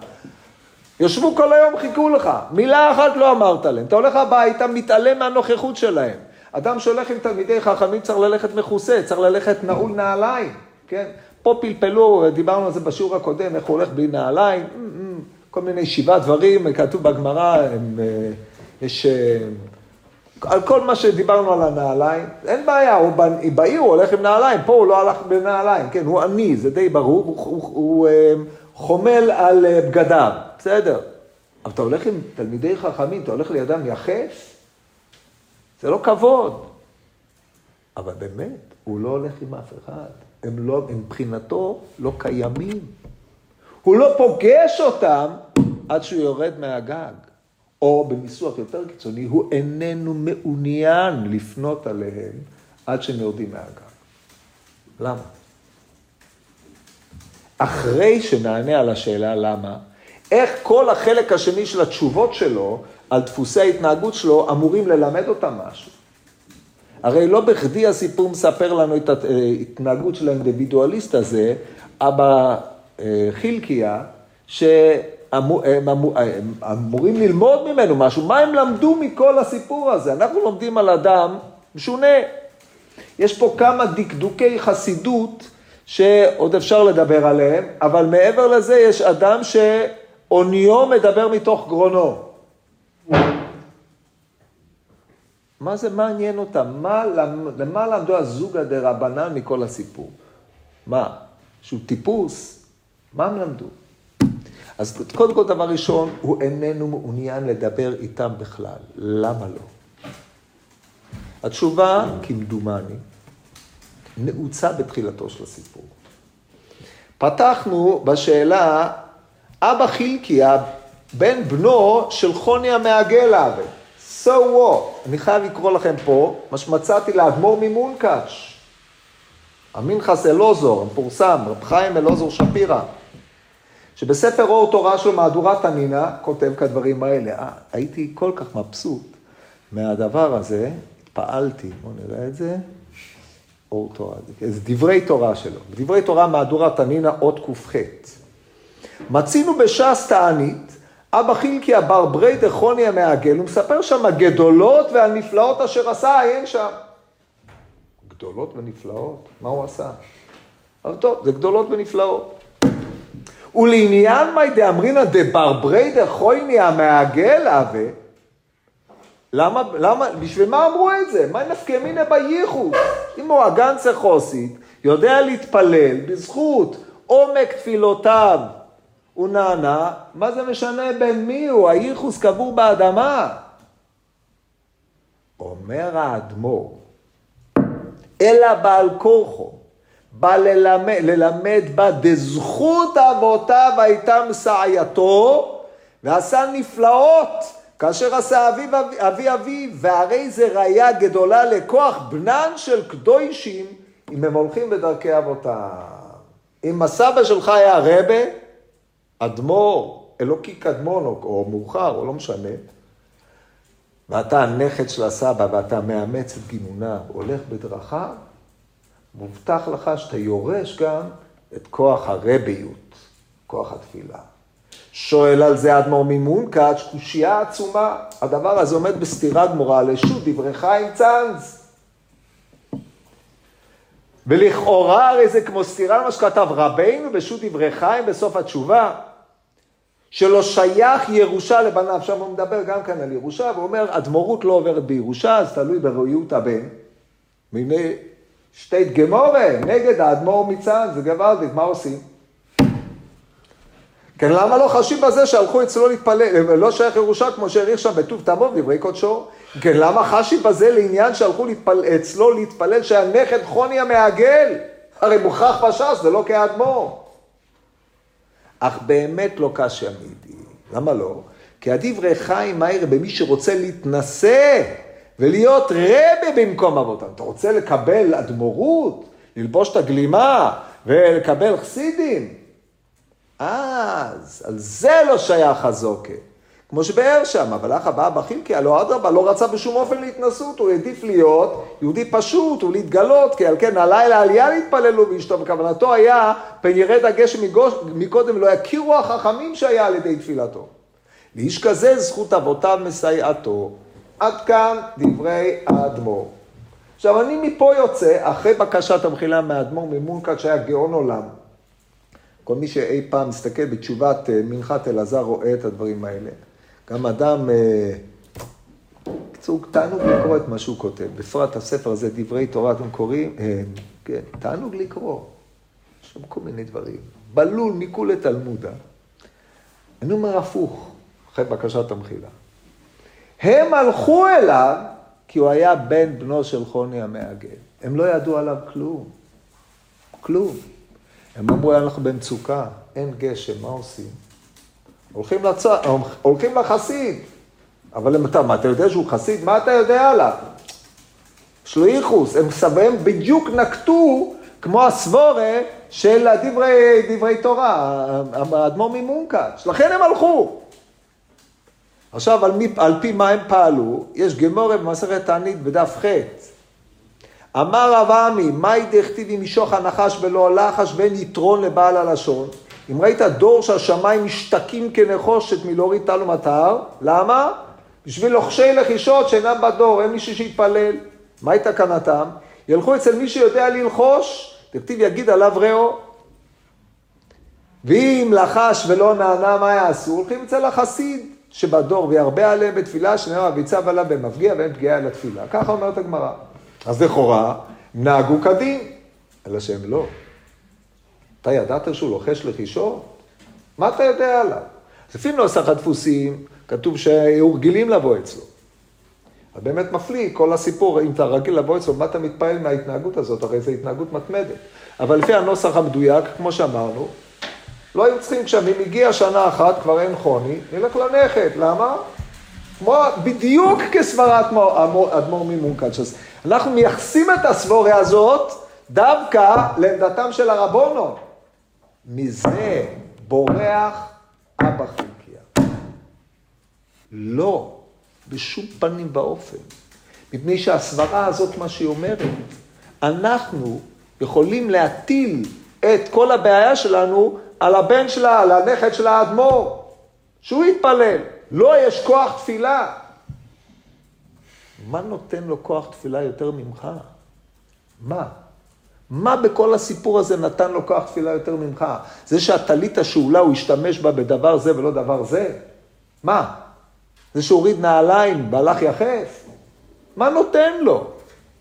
יושבו כל היום, חיכו לך. מילה אחת לא אמרת להם. אתה הולך הביתה, מתעלם מהנוכחות שלהם. אדם שהולך עם תלמידי חכמים צריך ללכת מכוסה, צריך ללכת נעול נעליים, כן? פה פלפלו, דיברנו על זה בשיעור הקודם, איך הוא הולך בלי נעליים, כל מיני שבעה דברים, כתוב בגמרא, אה, יש... אה, על כל מה שדיברנו על הנעליים, אין בעיה, הוא בעיר הוא הולך עם נעליים, פה הוא לא הלך בנעליים, כן, הוא עני, זה די ברור, הוא, הוא, הוא אה, חומל על בגדיו. בסדר. אבל אתה הולך עם תלמידי חכמים, אתה הולך לידם יחף, זה לא כבוד. אבל באמת, הוא לא הולך עם אף אחד. הם לא, מבחינתו לא קיימים. הוא לא פוגש אותם עד שהוא יורד מהגג. או בניסוח יותר קיצוני, הוא איננו מעוניין לפנות עליהם עד שהם יורדים מהגג. למה? אחרי שנענה על השאלה למה, איך כל החלק השני של התשובות שלו, על דפוסי ההתנהגות שלו, אמורים ללמד אותם משהו. הרי לא בכדי הסיפור מספר לנו את ההתנהגות של האינדיבידואליסט הזה, אבא אה, חילקיה, שהם אמורים ללמוד ממנו משהו. מה הם למדו מכל הסיפור הזה? אנחנו לומדים על אדם משונה. יש פה כמה דקדוקי חסידות שעוד אפשר לדבר עליהם, אבל מעבר לזה יש אדם ש... אוניו מדבר מתוך גרונו. מה זה מעניין אותם? מה, למה למדו הזוגא דרבנן מכל הסיפור? מה? שהוא טיפוס? מה הם למדו? אז קודם כל, דבר ראשון, הוא איננו מעוניין לדבר איתם בכלל. למה לא? התשובה, כמדומני, נעוצה בתחילתו של הסיפור. פתחנו בשאלה אבא חילקיה, בן בנו של חוני המעגל הארץ. So what? אני חייב לקרוא לכם פה, מה שמצאתי לאדמו"ר ממונקאץ', המנחס אלעזור, המפורסם, רב חיים אלעזור שפירא, שבספר אור תורה של מהדורת הנינה, כותב כדברים האלה. אה, הייתי כל כך מבסוט מהדבר הזה, התפעלתי, בואו נראה את זה. אור תורה, זה דברי תורה שלו. דברי תורה מהדורת הנינה, אות ק"ח. מצינו בש"ס תענית אבא חילקי הבר ברי דכרוני המעגל, הוא מספר שם הגדולות והנפלאות אשר עשה העין שם. גדולות ונפלאות, מה הוא עשה? אבל טוב, זה גדולות ונפלאות. ולעניין מי דאמרינא דברברי דחויני המעגל אבה, למה, למה, בשביל מה אמרו את זה? מה נפקא מינא בייחוס? אם הוא אגן חוסית, יודע להתפלל בזכות עומק תפילותיו, הוא נענה, מה זה משנה בין מי הוא? הייחוס קבור באדמה. אומר האדמו"ר, אלא בעל כורחו, בא ללמד, ללמד בה דזכות אבותיו הייתה מסעייתו, ועשה נפלאות כאשר עשה אביו אבי אביו, והרי זה ראיה גדולה לכוח בנן של קדושים אם הם הולכים בדרכי אבותם. אם הסבא שלך היה רבה, אדמו"ר, אלוקי קדמון או, או מאוחר, או לא משנה, ואתה הנכד של הסבא ואתה מאמץ את גינוניו, הולך בדרכיו, מובטח לך שאתה יורש גם את כוח הרביות, כוח התפילה. שואל על זה אדמו"ר ממונקאץ', קושייה עצומה. הדבר הזה עומד בסתירה גמורה לשו"ת דברי חיים צאנז. ולכאורה הרי זה כמו סתירה למה שכתב רבינו בשו"ת דברי חיים בסוף התשובה, שלא שייך ירושה לבניו. עכשיו הוא מדבר גם כאן על ירושה, והוא אומר, אדמו"רות לא עוברת בירושה, אז תלוי בראויות הבן. מיני שתי גמורה, נגד האדמו"ר מצאן, זה גוואלדיק, מה עושים? כן, למה לא חשים בזה שהלכו אצלו להתפלל, לא שייך ירושה כמו שהעריך שם בטוב תבוא דברי קודשו? כן, למה חשי בזה לעניין שהלכו להתפל... אצלו להתפלל שהנכד חוני המעגל? הרי מוכרח בש"ס, זה לא כאדמו"ר. אך באמת לא קשיא מידי. למה לא? כי הדברי חיים מהיר במי שרוצה להתנשא ולהיות רבה במקום אבותם. אתה רוצה לקבל אדמו"רות, ללבוש את הגלימה ולקבל חסידים? אז, על זה לא שייך הזוקה. כמו שבאר שם, אבל אח הבא בחילקי, הלא אדרבה, לא רצה בשום אופן להתנסות, הוא העדיף להיות יהודי פשוט ולהתגלות, כי על כן הלילה עלייה להתפללו ואשתו, וכוונתו היה, פן ירד הגשם מקודם ולא יכירו החכמים שהיה על ידי תפילתו. לאיש כזה זכות אבותיו מסייעתו. עד כאן דברי האדמו"ר. עכשיו אני מפה יוצא, אחרי בקשת המחילה מהאדמו"ר ממונקת שהיה גאון עולם. כל מי שאי פעם מסתכל בתשובת אה, מנחת אלעזר רואה את הדברים האלה. גם אדם, אה, תענוג לקרוא את מה שהוא כותב. בפרט הספר הזה, דברי תורה, אתם קוראים, אה, כן, תענוג לקרוא. יש שם כל מיני דברים. בלול מכולי תלמודה. אני אומר הפוך, אחרי בקשת המחילה. הם הלכו אליו כי הוא היה בן בנו של חוני המעגל. הם לא ידעו עליו כלום. כלום. הם אמרו, אנחנו במצוקה, אין גשם, מה עושים? הולכים, לצ... הולכים לחסיד. אבל אתה, מה, אתה יודע שהוא חסיד? מה אתה יודע עליו? ייחוס. הם סביהם בדיוק נקטו כמו הסבורה של דברי, דברי תורה, האדמו"ר ממונקאץ'. לכן הם הלכו. עכשיו, על, מי, על פי מה הם פעלו, יש גמורה במסכת תענית בדף ח' אמר רב עמי, מאי דכתיבי משוך הנחש ולא לחש ואין יתרון לבעל הלשון. אם ראית דור שהשמיים משתקים כנחושת מלהוריד טל ומטר, למה? בשביל לוחשי לחישות שאינם בדור, אין מישהו שיתפלל. מהי תקנתם? ילכו אצל מי שיודע ללחוש, דכתיב יגיד עליו ראו. ואם לחש ולא נענה, מה יעשו? הולכים אצל החסיד שבדור, וירבה עליהם בתפילה, שנאמר, ויצב עליו במפגיע ואין פגיעה אל התפילה. ככה אומרת הגמרא. אז לכאורה, נהגו כדין, אלא שהם לא. אתה ידעת שהוא לוחש לחישות? מה אתה יודע עליו? לפי נוסח הדפוסים, כתוב שהיו רגילים לבוא אצלו. אז באמת מפליא כל הסיפור, אם אתה רגיל לבוא אצלו, מה אתה מתפעל מההתנהגות הזאת? הרי זו התנהגות מתמדת. אבל לפי הנוסח המדויק, כמו שאמרנו, לא היו צריכים, עכשיו, אם הגיע שנה אחת, כבר אין חוני, נלך לנכד. למה? כמו, בדיוק כסברת אדמו"ר ממונקאצ'ס. אנחנו מייחסים את הסבוריה הזאת דווקא לעמדתם של הרבונו. מזה בורח אבא חלקיה. לא, בשום פנים ואופן. מפני שהסברה הזאת, מה שהיא אומרת, אנחנו יכולים להטיל את כל הבעיה שלנו על הבן שלה, על הנכד של האדמו"ר. שהוא יתפלל. לא, יש כוח תפילה. מה נותן לו כוח תפילה יותר ממך? מה? מה בכל הסיפור הזה נתן לו כוח תפילה יותר ממך? זה שהטלית השאולה, הוא השתמש בה בדבר זה ולא דבר זה? מה? זה שהוריד נעליים והלך יחף? מה נותן לו?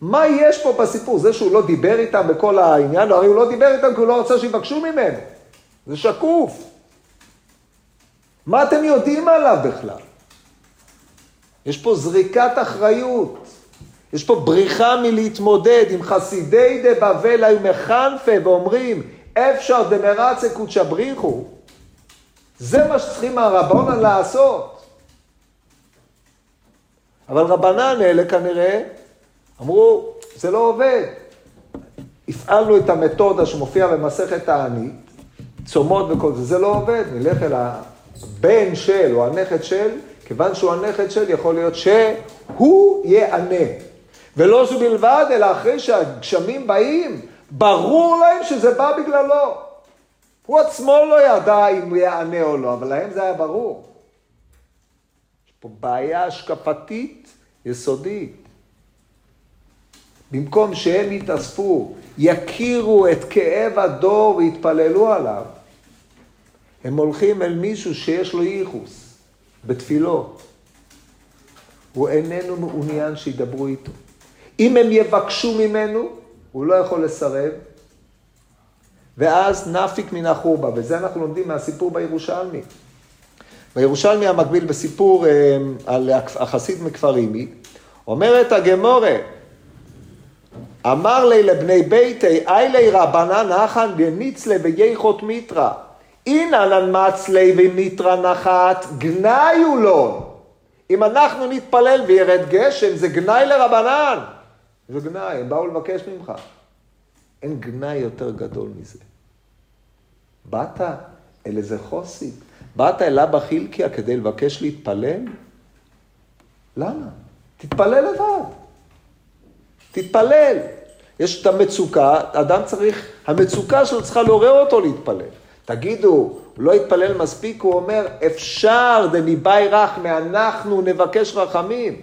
מה יש פה בסיפור? זה שהוא לא דיבר איתם בכל העניין, הרי הוא לא דיבר איתם כי הוא לא רצה שיבקשו ממנו. זה שקוף. מה אתם יודעים עליו בכלל? יש פה זריקת אחריות. יש פה בריחה מלהתמודד עם חסידי דה בבל היו מחנפה ואומרים, אפשר דמרצה קודשא בריחו. זה מה שצריכים הרבונה לעשות. אבל רבנן אלה כנראה אמרו, זה לא עובד. הפעלנו את המתודה שמופיעה במסכת תענית, צומות וכל זה, זה לא עובד, נלך אל הבן של או הנכד של, כיוון שהוא הנכד של, יכול להיות שהוא יענה. ולא זו בלבד, אלא אחרי שהגשמים באים, ברור להם שזה בא בגללו. הוא עצמו לא ידע אם הוא יענה או לא, אבל להם זה היה ברור. יש פה בעיה השקפתית יסודית. במקום שהם יתאספו, יכירו את כאב הדור ויתפללו עליו, הם הולכים אל מישהו שיש לו ייחוס בתפילות. הוא איננו מעוניין שידברו איתו. אם הם יבקשו ממנו, הוא לא יכול לסרב, ואז נפיק מן החורבה, וזה אנחנו לומדים מהסיפור בירושלמי. בירושלמי המקביל בסיפור אה, על החסיד מכפר אימי, אומרת הגמורה, אמר לי לבני ביתי, איילי רבנן נחן בניצלה וייכות מיטרה. אינן מצלי ומיטרה נחת, גנאי הוא לו. אם אנחנו נתפלל וירד גשם, זה גנאי לרבנן. זה גנאי, הם באו לבקש ממך. אין גנאי יותר גדול מזה. באת אל איזה חוסי, באת אל אבא חילקיה כדי לבקש להתפלל? למה? תתפלל לבד. תתפלל. יש את המצוקה, אדם צריך, המצוקה שלו צריכה לעורר אותו להתפלל. תגידו, הוא לא התפלל מספיק, הוא אומר, אפשר דניבאי רחמי, אנחנו נבקש רחמים.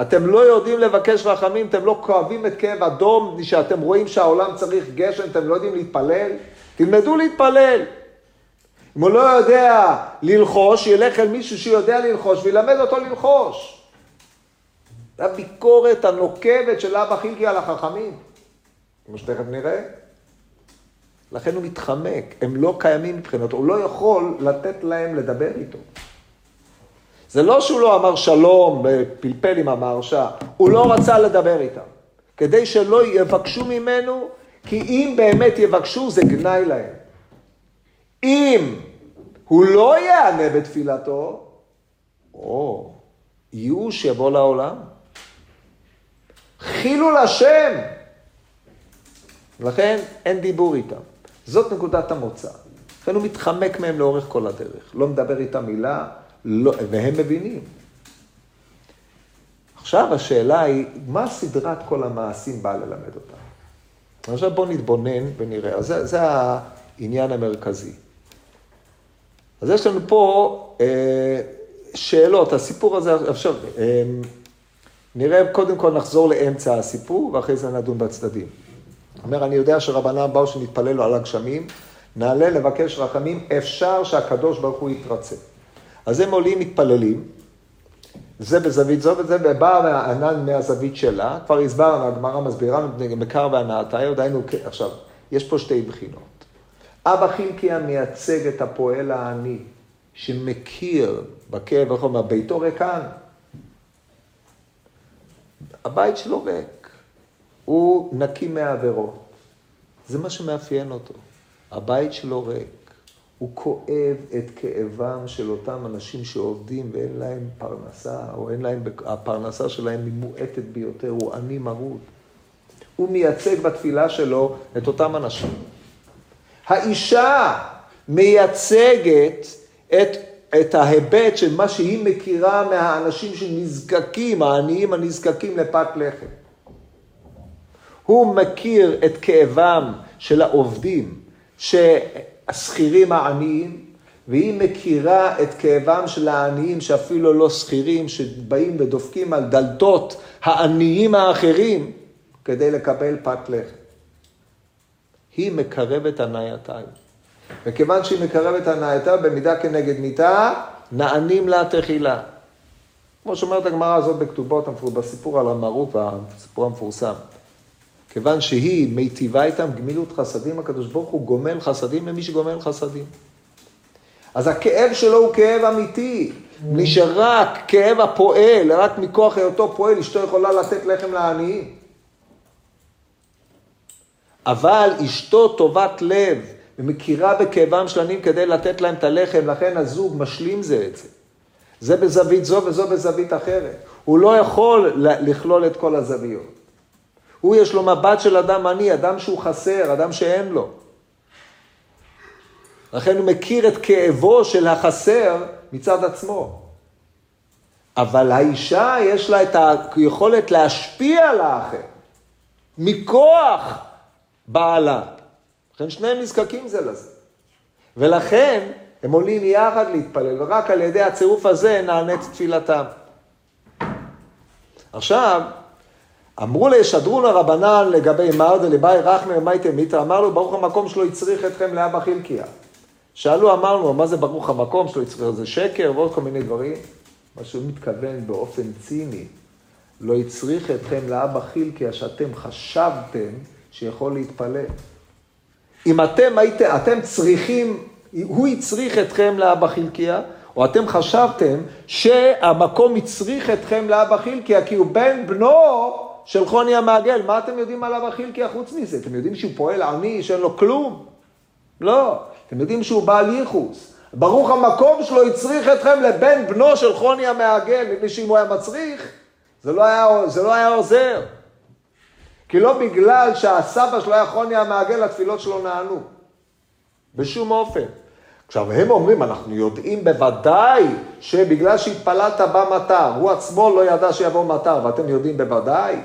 אתם לא יודעים לבקש רחמים, אתם לא כואבים את כאב אדום, שאתם רואים שהעולם צריך גשם, אתם לא יודעים להתפלל? תלמדו להתפלל. אם הוא לא יודע ללחוש, ילך אל מישהו שיודע ללחוש וילמד אותו ללחוש. זו הביקורת הנוקבת של אבא חילקי על החכמים, כמו שתכף נראה. לכן הוא מתחמק, הם לא קיימים מבחינתו, הוא לא יכול לתת להם לדבר איתו. זה לא שהוא לא אמר שלום ופלפל עם המהרשע, הוא לא רצה לדבר איתם. כדי שלא יבקשו ממנו, כי אם באמת יבקשו זה גנאי להם. אם הוא לא יענה בתפילתו, או ייאוש יבוא לעולם. חילול השם. לכן אין דיבור איתם. זאת נקודת המוצא. לכן הוא מתחמק מהם לאורך כל הדרך. לא מדבר איתם מילה, לא, והם מבינים. עכשיו השאלה היא, מה סדרת כל המעשים באה ללמד אותם? עכשיו בואו נתבונן ונראה. זה, זה העניין המרכזי. אז יש לנו פה אה, שאלות, הסיפור הזה, עכשיו, אה, נראה, קודם כל נחזור לאמצע הסיפור, ואחרי זה נדון בצדדים. אומר, אני יודע שרבנם באו שנתפלל על הגשמים, נעלה לבקש רחמים, אפשר שהקדוש ברוך הוא יתרצה. אז הם עולים, מתפללים, זה בזווית זו וזה, ובא הענן מהזווית שלה, כבר הסברנו, הגמרא מסבירה, מקר והנאתיה, דהיינו, עכשיו, יש פה שתי בחינות. אבא חילקיה מייצג את הפועל העני, שמכיר בכאב וחומר, ביתו ריקן. הבית שלו ריק, הוא נקי מעבירות. זה מה שמאפיין אותו. הבית שלו ריק. הוא כואב את כאבם של אותם אנשים שעובדים ואין להם פרנסה, או אין להם, הפרנסה שלהם היא מועטת ביותר, הוא עני מרוד. הוא מייצג בתפילה שלו את אותם אנשים. האישה מייצגת את, את ההיבט של מה שהיא מכירה מהאנשים שנזקקים, העניים הנזקקים לפת לחם. הוא מכיר את כאבם של העובדים, שהשכירים העניים, והיא מכירה את כאבם של העניים שאפילו לא שכירים, שבאים ודופקים על דלתות העניים האחרים כדי לקבל פת לחם. היא מקרבת הנאייתה. וכיוון שהיא מקרבת הנאייתה, במידה כנגד מיתה, נענים לה תחילה. כמו שאומרת הגמרא הזאת בכתובות, בסיפור על המרוק והסיפור המפורסם. כיוון שהיא מיטיבה איתם גמילות חסדים, הקדוש ברוך הוא גומל חסדים למי שגומל חסדים. אז הכאב שלו הוא כאב אמיתי. מי שרק כאב הפועל, רק מכוח היותו פועל, אשתו יכולה לתת לחם לעניים. אבל אשתו טובת לב ומכירה בכאבם של עניים כדי לתת להם את הלחם, לכן הזוג משלים זה את זה. זה בזווית זו וזו בזווית אחרת. הוא לא יכול לכלול את כל הזוויות. הוא יש לו מבט של אדם עני, אדם שהוא חסר, אדם שאין לו. לכן הוא מכיר את כאבו של החסר מצד עצמו. אבל האישה יש לה את היכולת להשפיע על האחר, מכוח בעלה. לכן שניהם נזקקים זה לזה. ולכן הם עולים יחד להתפלל, ורק על ידי הצירוף הזה נענית תפילתם. עכשיו, אמרו לישדרו לרבנן לגבי מר דלבאי רחמי ומייטה מיתרא, אמר לו, ברוך המקום שלו הצריך אתכם לאבא חילקיה. שאלו, אמרנו, מה זה ברוך המקום שלו הצריך? זה שקר ועוד כל מיני דברים. מה שהוא מתכוון באופן ציני, לא הצריך אתכם לאבא חילקיה שאתם חשבתם שיכול להתפלל. אם אתם הייתם, אתם צריכים, הוא הצריך אתכם לאבא חילקיה, או אתם חשבתם שהמקום הצריך אתכם לאבא חילקיה כי הוא בן בנו של חוני המעגל. מה אתם יודעים על אבא חילקיה חוץ מזה? אתם יודעים שהוא פועל עני, שאין לו כלום? לא. אתם יודעים שהוא בעל ייחוס. ברוך המקום שלו הצריך אתכם לבן בנו של חוני המעגל, מפני שאם הוא היה מצריך, זה לא היה, זה לא היה עוזר. כי לא בגלל שהסבא שלו היה חוני המעגל, התפילות שלו נענו. בשום אופן. עכשיו, הם אומרים, אנחנו יודעים בוודאי שבגלל שהתפללת בא מטר, הוא עצמו לא ידע שיבוא מטר, ואתם יודעים בוודאי.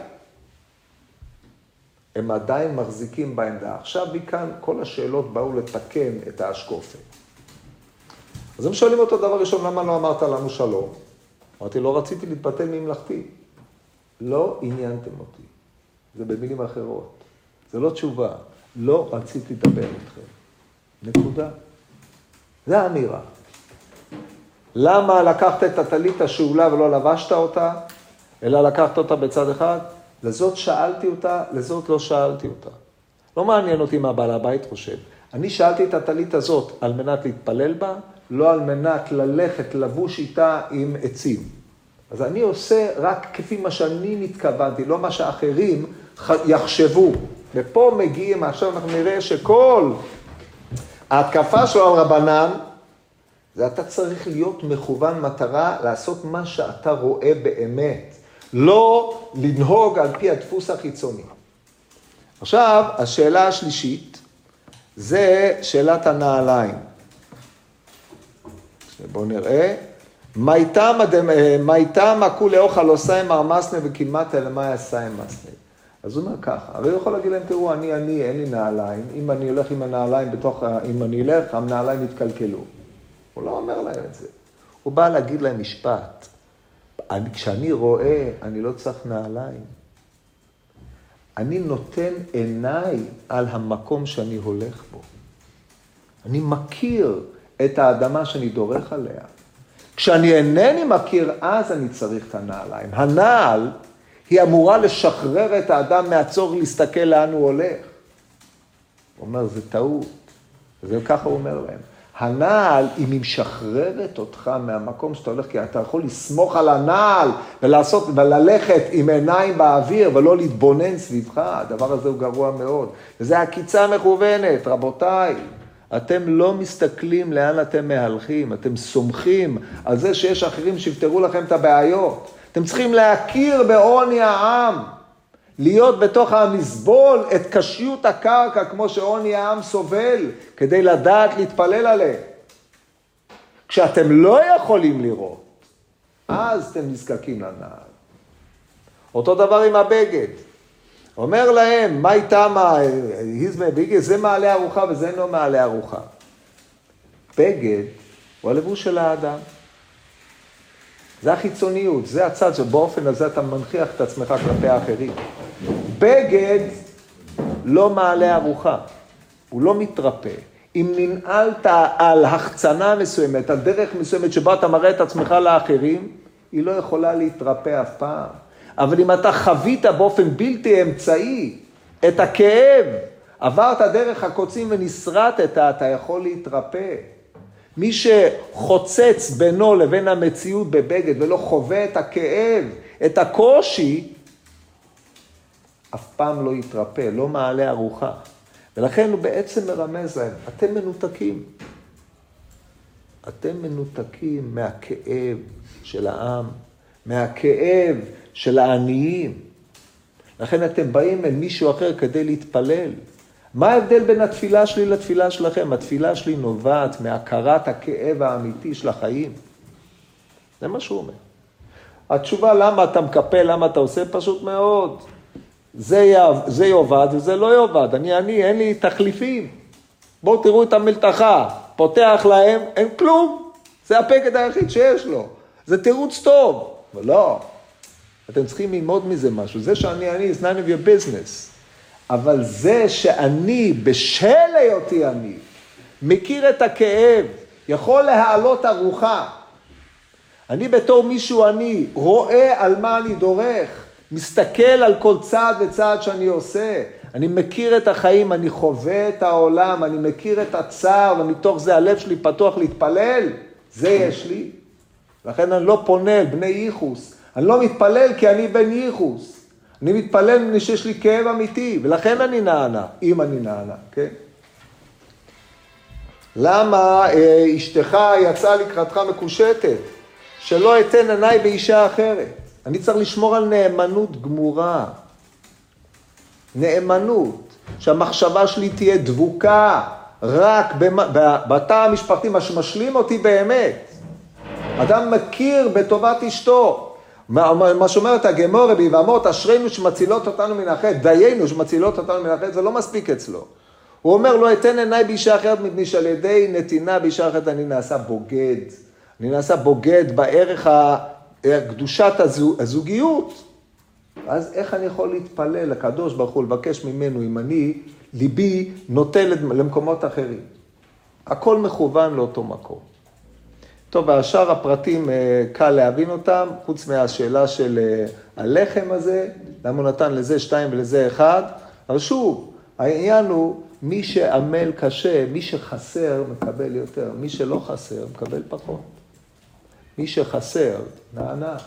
הם עדיין מחזיקים בעמדה. עכשיו מכאן כל השאלות באו לתקן את האשקופה. אז הם שואלים אותו דבר ראשון, למה לא אמרת לנו שלום? אמרתי, לא רציתי להתבטל ממלכתי. לא עניינתם אותי. זה במילים אחרות. זה לא תשובה. לא רציתי לדבר איתכם. נקודה. זה האמירה. למה לקחת את הטלית השאולה ולא לבשת אותה, אלא לקחת אותה בצד אחד? לזאת שאלתי אותה, לזאת לא שאלתי אותה. לא מעניין אותי מה בעל הבית חושב. אני שאלתי את הטלית הזאת על מנת להתפלל בה, לא על מנת ללכת לבוש איתה עם עצים. אז אני עושה רק כפי מה שאני מתכוונתי, לא מה שאחרים יחשבו. ופה מגיעים, עכשיו אנחנו נראה שכל ההתקפה שלו על רבנן, זה אתה צריך להיות מכוון מטרה לעשות מה שאתה רואה באמת. לא לנהוג על פי הדפוס החיצוני. עכשיו, השאלה השלישית זה שאלת הנעליים. בואו נראה. מי תמה כולי אוכל עושה עם ארמסנה וכמעט אל מה יעשה עם מסנה. אז הוא אומר ככה, הרי הוא יכול להגיד להם, תראו, אני אני, אין לי נעליים, אם אני הולך עם הנעליים בתוך, אם אני אלך, הנעליים יתקלקלו. הוא לא אומר להם את זה. הוא בא להגיד להם משפט. אני, כשאני רואה, אני לא צריך נעליים. אני נותן עיניי על המקום שאני הולך בו. אני מכיר את האדמה שאני דורך עליה. כשאני אינני מכיר, אז אני צריך את הנעליים. הנעל היא אמורה לשחרר את האדם מהצורך להסתכל לאן הוא הולך. הוא אומר, זה טעות. וככה הוא אומר להם. הנעל, אם היא משחררת אותך מהמקום שאתה הולך, כי אתה יכול לסמוך על הנעל ולעשות, וללכת עם עיניים באוויר ולא להתבונן סביבך, הדבר הזה הוא גרוע מאוד. וזה עקיצה מכוונת, רבותיי. אתם לא מסתכלים לאן אתם מהלכים, אתם סומכים על זה שיש אחרים שיפתרו לכם את הבעיות. אתם צריכים להכיר בעוני העם. להיות בתוך המסבול את קשיות הקרקע כמו שעוני העם סובל, כדי לדעת להתפלל עליהם. כשאתם לא יכולים לראות, אז אתם נזקקים לנעל. אותו דבר עם הבגד. אומר להם, מה איתם, היזמה בגד, זה מעלה ארוחה וזה אינו מעלה ארוחה. בגד הוא הלבוש של האדם. זה החיצוניות, זה הצד שבאופן הזה אתה מנכיח את עצמך כלפי האחרים. בגד לא מעלה ארוחה, הוא לא מתרפא. אם ננעלת על החצנה מסוימת, על דרך מסוימת שבה אתה מראה את עצמך לאחרים, היא לא יכולה להתרפא אף פעם. אבל אם אתה חווית באופן בלתי אמצעי את הכאב, עברת דרך הקוצים ונסרטת, אתה יכול להתרפא. מי שחוצץ בינו לבין המציאות בבגד ולא חווה את הכאב, את הקושי, אף פעם לא יתרפא, לא מעלה ארוחה. ולכן הוא בעצם מרמז להם, אתם מנותקים. אתם מנותקים מהכאב של העם, מהכאב של העניים. לכן אתם באים אל מישהו אחר כדי להתפלל. מה ההבדל בין התפילה שלי לתפילה שלכם? התפילה שלי נובעת מהכרת הכאב האמיתי של החיים. זה מה שהוא אומר. התשובה למה אתה מקפל, למה אתה עושה, פשוט מאוד. זה, זה יאבד וזה לא יאבד. אני אני, אין לי תחליפים. בואו תראו את המלתחה, פותח להם, אין כלום. זה הפקד היחיד שיש לו. זה תירוץ טוב. אבל לא, אתם צריכים ללמוד מזה משהו. זה שאני אני, is none of your business. אבל זה שאני, בשל היותי אני, מכיר את הכאב, יכול להעלות ארוחה. אני בתור מישהו אני, רואה על מה אני דורך, מסתכל על כל צעד וצעד שאני עושה. אני מכיר את החיים, אני חווה את העולם, אני מכיר את הצער, ומתוך זה הלב שלי פתוח להתפלל. זה יש לי. לכן אני לא פונה אל בני ייחוס. אני לא מתפלל כי אני בן ייחוס. אני מתפלל מפני שיש לי כאב אמיתי, ולכן אני נענה, אם אני נענה, כן? למה אה, אשתך יצאה לקראתך מקושטת? שלא אתן עיניי באישה אחרת. אני צריך לשמור על נאמנות גמורה. נאמנות, שהמחשבה שלי תהיה דבוקה רק בתא המשפחתי, מה שמשלים אותי באמת. אדם מכיר בטובת אשתו, מה שאומרת הגמורה ביבמות, אשרינו שמצילות אותנו מן החטא, דיינו שמצילות אותנו מן החטא, זה לא מספיק אצלו. הוא אומר, לא אתן עיניי באישה אחרת מפני שעל ידי נתינה באישה אחרת אני נעשה בוגד. אני נעשה בוגד בערך קדושת הזוגיות. אז איך אני יכול להתפלל לקדוש ברוך הוא, לבקש ממנו אם אני, ליבי נוטה למקומות אחרים. הכל מכוון לאותו מקום. טוב, והשאר הפרטים אה, קל להבין אותם, חוץ מהשאלה של אה, הלחם הזה, למה הוא נתן לזה שתיים ולזה אחד, אבל שוב, העניין הוא, מי שעמל קשה, מי שחסר, מקבל יותר, מי שלא חסר, מקבל פחות. מי שחסר, נענה,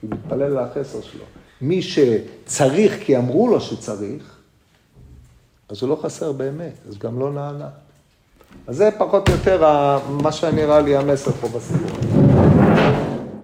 כי מתפלל על החסר שלו. מי שצריך כי אמרו לו שצריך, אז הוא לא חסר באמת, אז גם לא נענה. אז זה פחות או יותר מה שנראה לי המסר פה בסיפור.